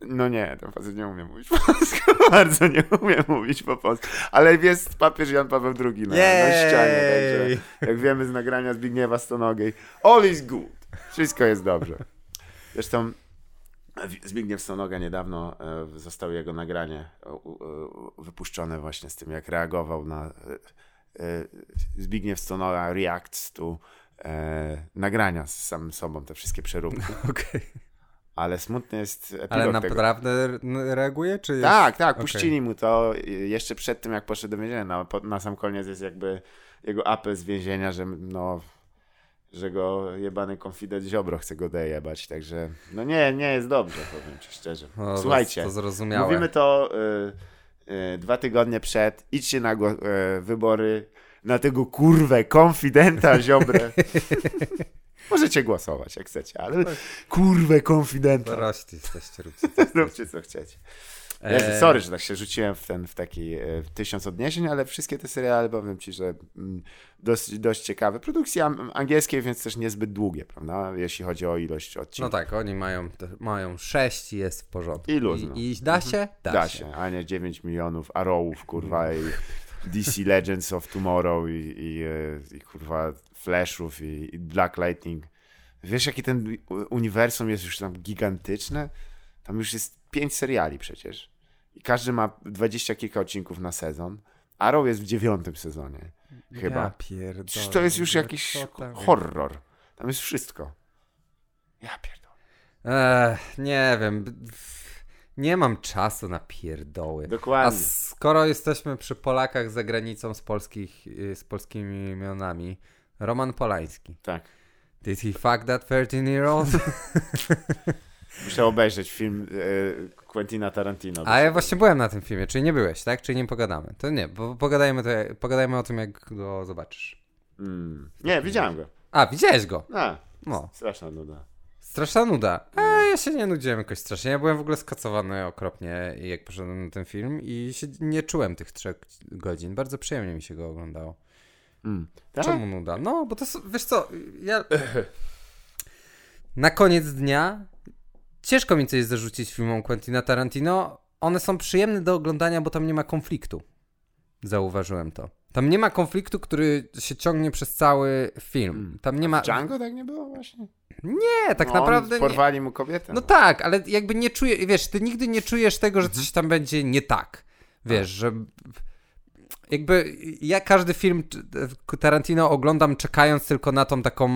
no nie, ten facet nie umie mówić po polsku. Bardzo nie umie mówić po polsku. Ale jest papież Jan Paweł II na, na ścianie, także jak wiemy z nagrania Zbigniewa Stonogiej, all is good. Wszystko jest dobrze. Zresztą Zbigniew Stonoga niedawno e, zostało jego nagranie e, e, wypuszczone właśnie z tym, jak reagował na Zbigniew Stonoga reacts to e, nagrania z samym sobą, te wszystkie przeróbki. Okej. Ale smutny jest epilog Ale tego. naprawdę re- reaguje, czy jest... Tak, tak, puścili mu to jeszcze przed tym, jak poszedł do więzienia. No, po- na sam koniec jest jakby jego apel z więzienia, że no, że go jebany konfident Ziobro chce go dojebać, także no nie, nie jest dobrze, powiem ci szczerze. No, Słuchajcie, To mówimy to y, y, dwa tygodnie przed, idźcie na go, y, wybory na tego kurwę konfidenta Ziobrę. Możecie głosować, jak chcecie, ale kurwę konfidenta. Dorośli jesteście, róbcie co Róbcie co chcecie. Jezu, Eee, sorry, że tak się rzuciłem w ten w taki e, w tysiąc odniesień, ale wszystkie te seriale powiem ci, że mm, dość, dość ciekawe. Produkcje angielskie, więc też niezbyt długie, prawda? Jeśli chodzi o ilość No odcinków. tak, oni mają, mają sześć i jest w porządku. I luzno. I, i da się? Da, da się. się, a nie 9 milionów Arrowów, kurwa, i DC Legends of Tomorrow i, i, e, i kurwa Flashów i, i Black Lightning. Wiesz, jaki ten uniwersum jest już tam gigantyczne? Tam już jest pięć seriali przecież. I każdy ma dwadzieścia kilka odcinków na sezon. Arrow jest w dziewiątym sezonie. Chyba. Ja pierdolę. To jest już jakiś horror. Tam jest wszystko. Ja pierdolę. Ech, nie wiem. Nie mam czasu na pierdoły. A Dokładnie. skoro jesteśmy przy Polakach za granicą z, polskich, y, z polskimi imionami, Roman Polański. Tak. Did he fuck that 13-year-old? Muszę obejrzeć film e, Quentina Tarantino. A ja właśnie byłem na tym filmie, czyli nie byłeś, tak? Czyli nie pogadamy. To nie, bo pogadajmy, to, pogadajmy o tym, jak go zobaczysz. Mm. Nie, widziałem go. A, widziałeś go. A, No, straszna nuda. straszna nuda. A ja się nie nudziłem jakoś strasznie. Ja byłem w ogóle skacowany okropnie, jak poszedłem na ten film i się nie czułem tych trzech godzin. Bardzo przyjemnie mi się go oglądało. Mm. Tak? Czemu nuda? No, bo to, wiesz co, ja... Na koniec dnia ciężko mi coś zarzucić filmom Quentina Tarantino. One są przyjemne do oglądania, bo tam nie ma konfliktu. Zauważyłem to. Tam nie ma konfliktu, który się ciągnie przez cały film. Mm. Tam nie ma... Django tak nie było właśnie? Nie, tak no, naprawdę nie. Porwali mu kobietę. No tak, ale jakby nie czuję, wiesz, ty nigdy nie czujesz tego, że Mhm. coś tam będzie nie tak. Wiesz, że jakby ja każdy film Tarantino oglądam czekając tylko na tą taką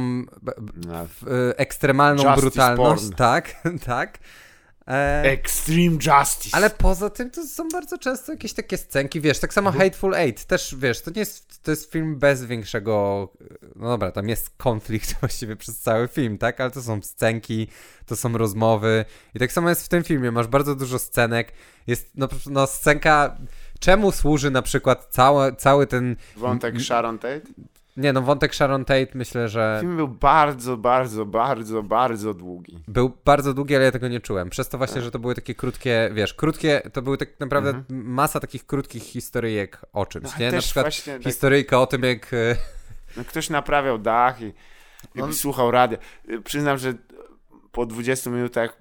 w- ekstremalną Justice brutalność, porn. tak, tak. E, Extreme Justice. ale poza tym to są bardzo często jakieś takie scenki, wiesz, tak samo Hateful Eight, też, wiesz, to nie jest, to jest film bez większego, no dobra, tam jest konflikt właściwie przez cały film, tak, ale to są scenki, to są rozmowy i tak samo jest w tym filmie, masz bardzo dużo scenek, jest, no, no scenka, czemu służy na przykład cały, cały ten, Wątek Sharon Tate? nie no, wątek Sharon Tate, myślę, że Film był bardzo, bardzo, bardzo, bardzo długi. był bardzo długi, ale ja tego nie czułem, przez to właśnie, że to były takie krótkie, wiesz, krótkie, to były tak naprawdę masa takich krótkich historyjek o czymś, No, nie, na przykład właśnie tak- historyjka o tym, jak... e, No, ktoś naprawiał dach i, i On- słuchał radia. Przyznam, że po 20 minutach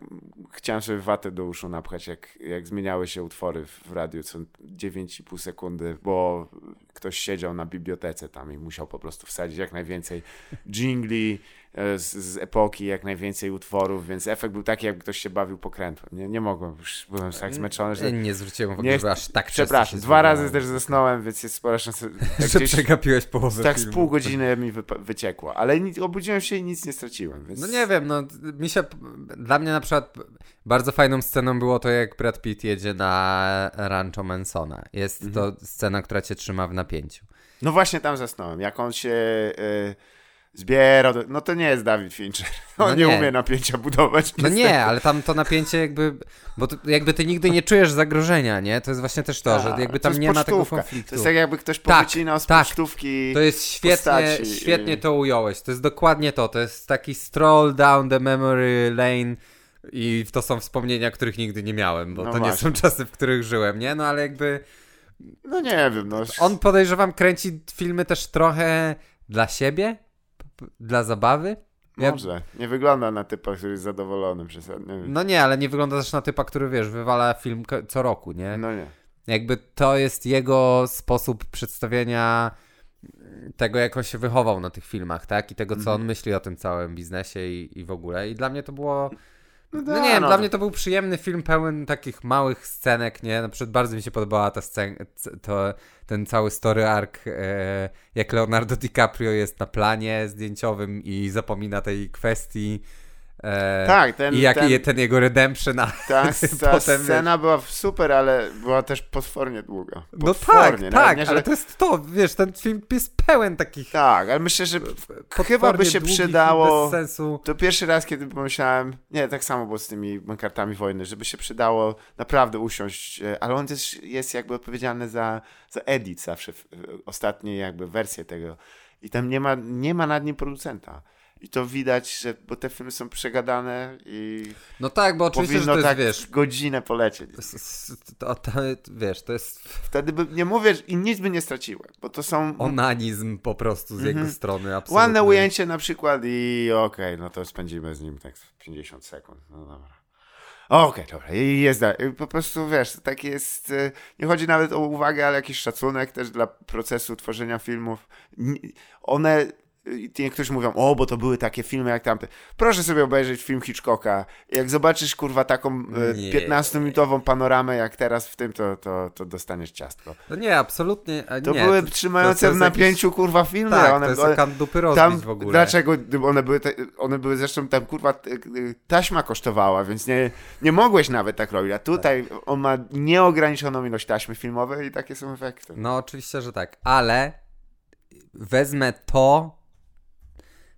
chciałem sobie watę do uszu napchać, jak, jak zmieniały się utwory w radiu co 9,5 sekundy, bo ktoś siedział na bibliotece tam i musiał po prostu wsadzić jak najwięcej jingli z, z epoki, jak najwięcej utworów, więc efekt był taki, jakby ktoś się bawił pokrętłem. Nie, nie mogłem, już byłem tak zmęczony, że... Nie zwróciłem uwagi, Nie, że aż tak Przepraszam, dwa razy też zasnąłem, więc jest spora szansa, Że gdzieś przegapiłeś połowę tak z filmu. pół godziny mi wyciekło, ale obudziłem się i nic nie straciłem, więc... No nie wiem, no mi się, dla mnie na przykład bardzo fajną sceną było to, jak Brad Pitt jedzie na Rancho Mansona. Jest Mhm. to scena, która cię trzyma w napięciu. No właśnie tam zasnąłem. Jak on się y, zbierał, to, no to nie jest Dawid Fincher. On No nie, nie. umie napięcia budować. No nie, ale tam to napięcie jakby, bo to, jakby ty nigdy nie czujesz zagrożenia, nie? To jest właśnie też to, że Tak, jakby tam nie ma tego pocztówka. konfliktu. To jest tak jakby ktoś Tak, powycinał z tak. pocztówki. To jest świetnie, postaci świetnie to ująłeś. To jest dokładnie to. To jest taki stroll down the memory lane i to są wspomnienia, których nigdy nie miałem, bo No to nie właśnie. są czasy, w których żyłem, nie? No ale jakby No nie wiem, no. on podejrzewam kręci filmy też trochę dla siebie, dla zabawy. Ja- Może. Nie wygląda na typa, który jest zadowolony przesadnie. Nie. No nie, ale nie wygląda też na typa, który wiesz, wywala film co roku, nie? No nie. Jakby to jest jego sposób przedstawienia tego, jak on się wychował na tych filmach, tak? I tego, co Mhm. on myśli o tym całym biznesie i, i w ogóle. I dla mnie to było. No, da, nie wiem, no. dla mnie to był przyjemny film pełen takich małych scenek, nie? Na przykład bardzo mi się podobała ta scena, to, ten cały story arc, e, jak Leonardo DiCaprio jest na planie zdjęciowym i zapomina tej kwestii. E, Tak, ten, I jak ten, ten jego redemption, ta, ta potem, scena była super, ale była też potwornie długa. No Potwornie. tak, nawet tak, nie, że- ale to jest to, wiesz, ten film jest pełen takich Tak, ale myślę, że chyba by się przydało... To pierwszy raz, kiedy pomyślałem, nie, tak samo było z tymi kartami wojny, żeby się przydało naprawdę usiąść, e, ale on też jest jakby odpowiedzialny za, za edit zawsze, ostatniej jakby wersję tego i tam nie ma, nie ma nad nim producenta. I to widać, że, bo te filmy są przegadane i No tak, bo oczywiście, że to jest, tak wiesz, godzinę polecieć. to, to, wiesz, to jest Wtedy by, nie mówię, i nic by nie straciłem, bo to są onanizm po prostu z jego Mhm. strony, absolutnie. ładne ujęcie na przykład i okej, no to spędzimy z nim tak 50 sekund, no dobra. Okej, dobra, i jest dalej. Po prostu wiesz, tak jest. e, Nie chodzi nawet o uwagę, ale jakiś szacunek też dla procesu tworzenia filmów. One. Niektórzy mówią, o, bo to były takie filmy jak tamte. Proszę sobie obejrzeć film Hitchcocka. Jak zobaczysz, kurwa, taką e, Nie. 15-minutową panoramę jak teraz w tym, to, to, to dostaniesz ciastko. No nie, absolutnie, a To nie. były to- trzymające to w jest jakiś- napięciu, kurwa, filmy. Tak, one, to jest one, kan dupy tam, w ogóle. dlaczego one były, te, one były zresztą tam kurwa y, taśma kosztowała, więc nie, nie mogłeś nawet tak robić, a tutaj on ma nieograniczoną ilość taśmy filmowej i takie są efekty. No oczywiście, że tak, ale wezmę to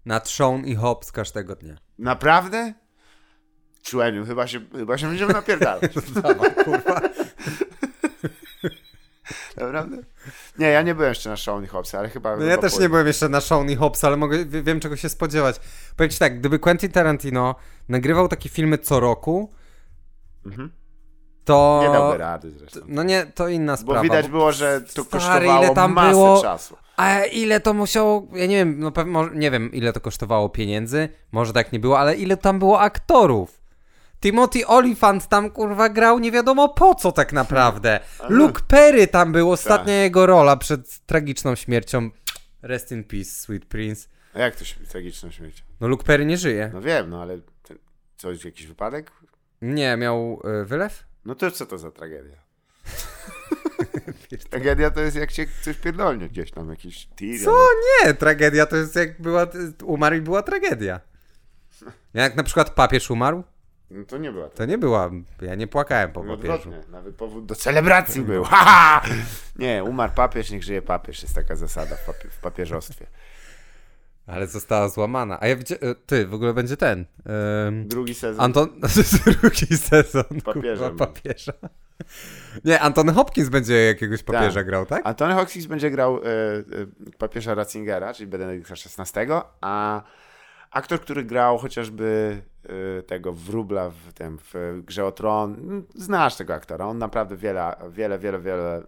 na Sean i Hobbs każdego dnia. Naprawdę? Człeniu, chyba się, chyba się będziemy napierdalać. Dawaj, kurwa. Naprawdę? Nie, ja nie byłem jeszcze na Shaun i Hobbs, ale chyba... No ja też pójdę. nie byłem jeszcze na Shaun i Hobbs, ale mogę, wie- wiem czego się spodziewać. Powiem ci tak, gdyby Quentin Tarantino nagrywał takie filmy co roku, Mhm. to... Nie dałby rady zresztą. No nie, to inna sprawa. Bo widać było, że to Stary, kosztowało ile tam masę było- czasu. A ile to musiało, ja nie wiem, no pewnie, nie wiem ile to kosztowało pieniędzy, może tak nie było, ale ile tam było aktorów. Timothy Olyphant tam kurwa grał nie wiadomo po co tak naprawdę. Luke Perry tam był, ostatnia Tak. jego rola przed tragiczną śmiercią. Rest in peace, Sweet Prince. A jak to się tragiczną śmierć? No Luke Perry nie żyje. No wiem, no ale coś, jakiś wypadek? Nie, miał y, wylew? No to co to za tragedia? Tragedia to jest jak cię coś pierdolnie gdzieś tam, jakiś tir. Co? Nie, tragedia to jest jak była, umarł i była tragedia. Jak na przykład papież umarł, No to nie była to. To nie była, ja nie płakałem po papieżu. Odwrotnie, nawet powód do celebracji był. Ha, ha! Nie, umarł papież, niech żyje papież. Jest taka zasada w, papie- w papieżostwie. Ale została złamana. A ja widzę, e, ty, w ogóle będzie ten. em, Drugi sezon. Anton, drugi sezon Papieżem. kurwa, papieża. Nie, Anton Hopkins będzie jakiegoś papieża Tak. grał, tak? Antony Hopkins będzie grał e, e, papieża Ratzingera, czyli Benedykta XVI, a aktor, który grał chociażby e, tego wróbla w, tym, w Grze o Tron, mm, znasz tego aktora, on naprawdę wiele, wiele, wiele, wiele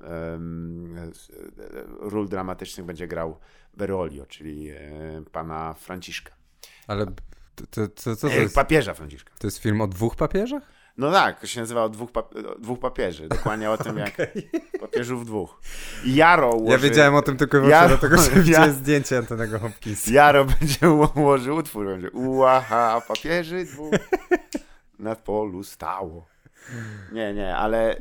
ról dramatycznych będzie grał Berolio, czyli e, pana Franciszka. Ale to, to, to, E, jest? papieża Franciszka. To jest film o dwóch papieżach? No tak, to się nazywa o dwóch, pap- dwóch papieży, dokładnie o tym jak papieżów dwóch. I Jaro ułoży... Ja wiedziałem o tym tylko i Ja- wyłącznie dlatego, że ja- widziałem zdjęcie Antonego Hopkinsa. Jaro będzie ułożył utwór, będzie uaha, papieży dwóch nad polu stało. Nie, nie, ale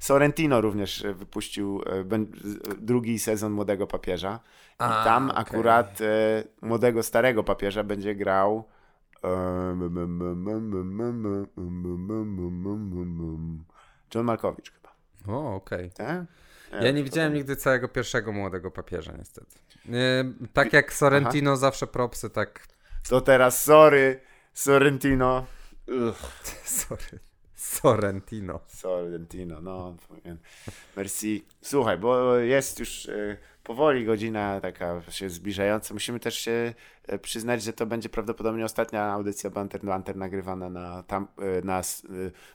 Sorrentino również wypuścił e, bę- drugi sezon Młodego Papieża i A, tam okej. akurat e, Młodego Starego Papieża będzie grał John Malkowicz chyba. O, okej. Tak? Ja nie widziałem nigdy całego pierwszego młodego papieża, niestety. Nie, tak jak Sorrentino zawsze propsy, tak. To teraz sorry, Sorrentino. Ugh. Sorry. Sorrentino. Sorrentino, no. Merci. Słuchaj, bo jest już e, powoli godzina taka się zbliżająca. Musimy też się e, przyznać, że to będzie prawdopodobnie ostatnia audycja Banter Banter nagrywana na, tam, e, na,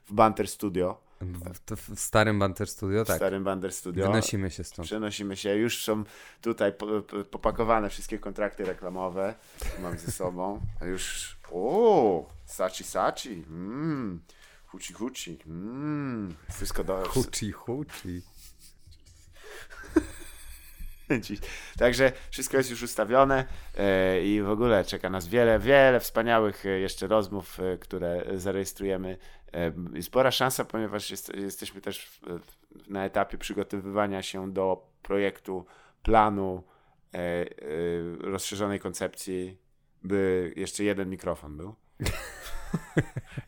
w Banter Studio, W, w starym Banter Studio, w tak. starym Banter Studio. Wynosimy się stąd. Przenosimy się, już są tutaj po, po, popakowane wszystkie kontrakty reklamowe. Mam ze sobą. A już. O! Sachi Sachi. Mm. Huci Huci. Mm. Wszystko do. Huci, huci. Także wszystko jest już ustawione e, i w ogóle czeka nas wiele, wiele wspaniałych e, jeszcze rozmów, e, które zarejestrujemy. Spora szansa, ponieważ jest, jesteśmy też na etapie przygotowywania się do projektu, planu, rozszerzonej koncepcji, by jeszcze jeden mikrofon był.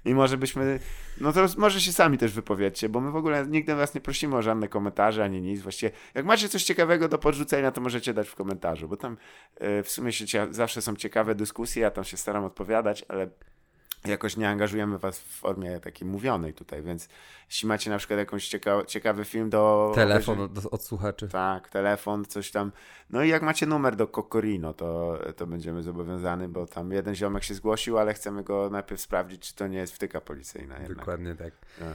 I może byśmy, no to może się sami też wypowiedzcie, bo my w ogóle nigdy was nie prosimy o żadne komentarze ani nic. Właściwie, jak macie coś ciekawego do podrzucenia, to możecie dać w komentarzu, bo tam e, w sumie się zawsze są ciekawe dyskusje, ja tam się staram odpowiadać, ale jakoś nie angażujemy was w formie takiej mówionej tutaj, więc jeśli macie na przykład jakąś cieka- ciekawy film do... Telefon od, od słuchaczy. Tak, telefon, coś tam. No i jak macie numer do Kokorino, to, to będziemy zobowiązani, bo tam jeden ziomek się zgłosił, ale chcemy go najpierw sprawdzić, czy to nie jest wtyka policyjna jednak. Dokładnie tak. Ja.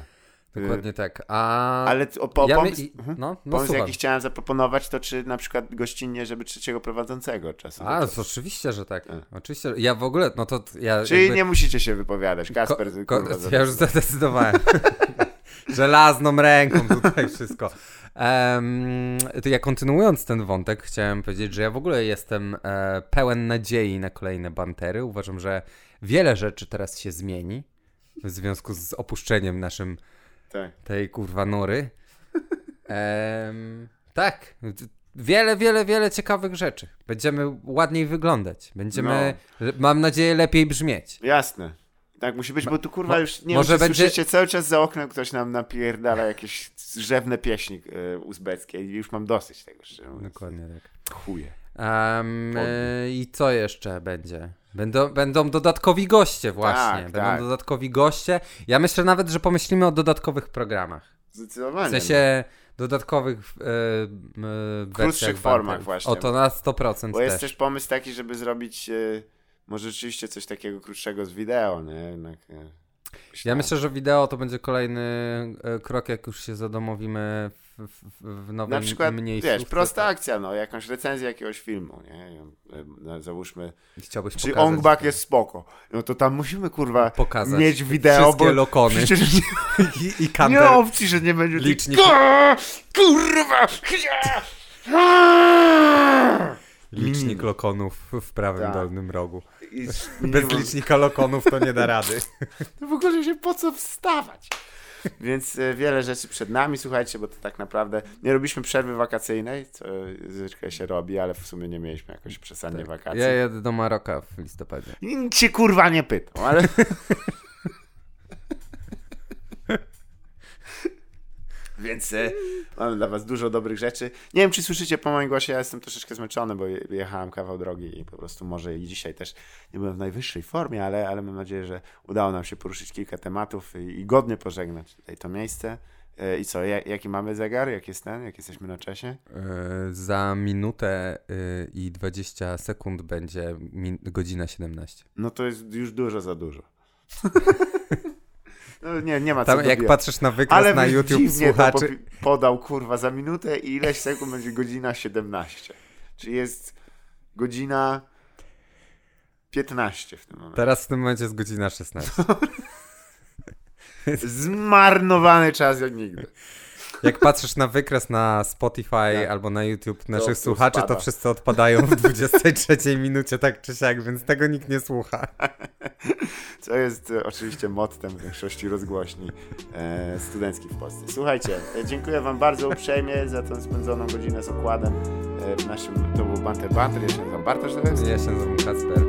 Dokładnie tak. A... Ale o, po, ja my... pomysł, i- mhm. No, no pomysł jaki chciałem zaproponować, to czy na przykład gościnnie, żeby trzeciego prowadzącego do A, to oczywiście, że tak. Tak. Oczywiście. Ja w ogóle, no to ja. Czyli jakby- nie musicie się wypowiadać. Ko- Kasper, ko- kurwa, ja już zadecydowałem. Żelazną ręką tutaj wszystko. Em, to ja kontynuując ten wątek, chciałem powiedzieć, że ja w ogóle jestem e, pełen nadziei na kolejne bantery. Uważam, że wiele rzeczy teraz się zmieni w związku z opuszczeniem naszym Tak. tej kurwa nory. Em, tak. Wiele, wiele, wiele ciekawych rzeczy. Będziemy ładniej wyglądać. Będziemy, mam nadzieję, lepiej brzmieć. Jasne. Tak musi być, bo tu kurwa już nie może może będzie- słyszycie cały czas za oknem ktoś nam napierdala jakieś rzewne pieśni e, uzbeckie i już mam dosyć tego, szczerze. Dokładnie tak. Chuje. Um, I co jeszcze będzie? Będą, będą dodatkowi goście właśnie. Tak, będą tak. dodatkowi goście. Ja myślę nawet, że pomyślimy o dodatkowych programach. Zdecydowanie. W sensie dodatkowych e, e, Krótszych formach właśnie. O to na 100% Bo też. jest też pomysł taki, żeby zrobić e, może rzeczywiście coś takiego krótszego z wideo, nie? Jednak, Ja myślę, że wideo to będzie kolejny krok, jak już się zadomowimy w, w, w nowym Na przykład, wiesz, prosta akcja, no, jakąś recenzję jakiegoś filmu, nie? E, no, Załóżmy, Chciałbyś czy pokazać Ong Bak to. jest spoko. No to tam musimy, kurwa, pokazać mieć wideo, wszystkie bo lokony przecież nie, i, i nie kanter. opcji, że nie będzie... tych- Licznik. Ko- Kurwa! Licznik lokonów w prawym Tak. dolnym rogu. I Bez licznika lokonów to nie da rady. To w ogóle się po co wstawać? Więc e, wiele rzeczy przed nami, słuchajcie, bo to tak naprawdę nie robiliśmy przerwy wakacyjnej, co zwykle się robi, ale w sumie nie mieliśmy jakoś przesadnie wakacji. Ja jadę do Maroka w listopadzie. Nikt cię kurwa nie pytał, ale... Więc e, mamy dla was dużo dobrych rzeczy. Nie wiem, czy słyszycie po moim głosie, ja jestem troszeczkę zmęczony, bo je- jechałem kawał drogi i po prostu może i dzisiaj też nie byłem w najwyższej formie, ale, ale mam nadzieję, że udało nam się poruszyć kilka tematów i, i godnie pożegnać tutaj to miejsce. E, I co, ja, jaki mamy zegar? Jak jest ten? Jak jesteśmy na czasie? E, za minutę i 20 sekund będzie min- godzina 17. No to jest już dużo za dużo. no, nie, nie ma co Tam, jak dobijać. patrzysz na wykres Ale na YouTube słuchaczy... popi- podał, kurwa, za minutę i ileś sekund będzie godzina 17. Czyli jest godzina 15 w tym momencie. Teraz w tym momencie jest godzina 16. Zmarnowany czas jak nigdy. Jak patrzysz na wykres na Spotify Tak. albo na YouTube naszych to słuchaczy, spada. to wszyscy odpadają w 23 minucie, tak czy siak, więc tego nikt nie słucha. Co jest e, oczywiście mottem większości rozgłośni e, studenckich w Polsce. Słuchajcie, e, dziękuję wam bardzo uprzejmie za tę spędzoną godzinę z okładem e, w naszym, to był Banter Banter, ja się nazywam Bartosz, to jest. Ja się nazywam Kacper.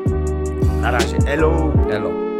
Na razie, elo! Elo.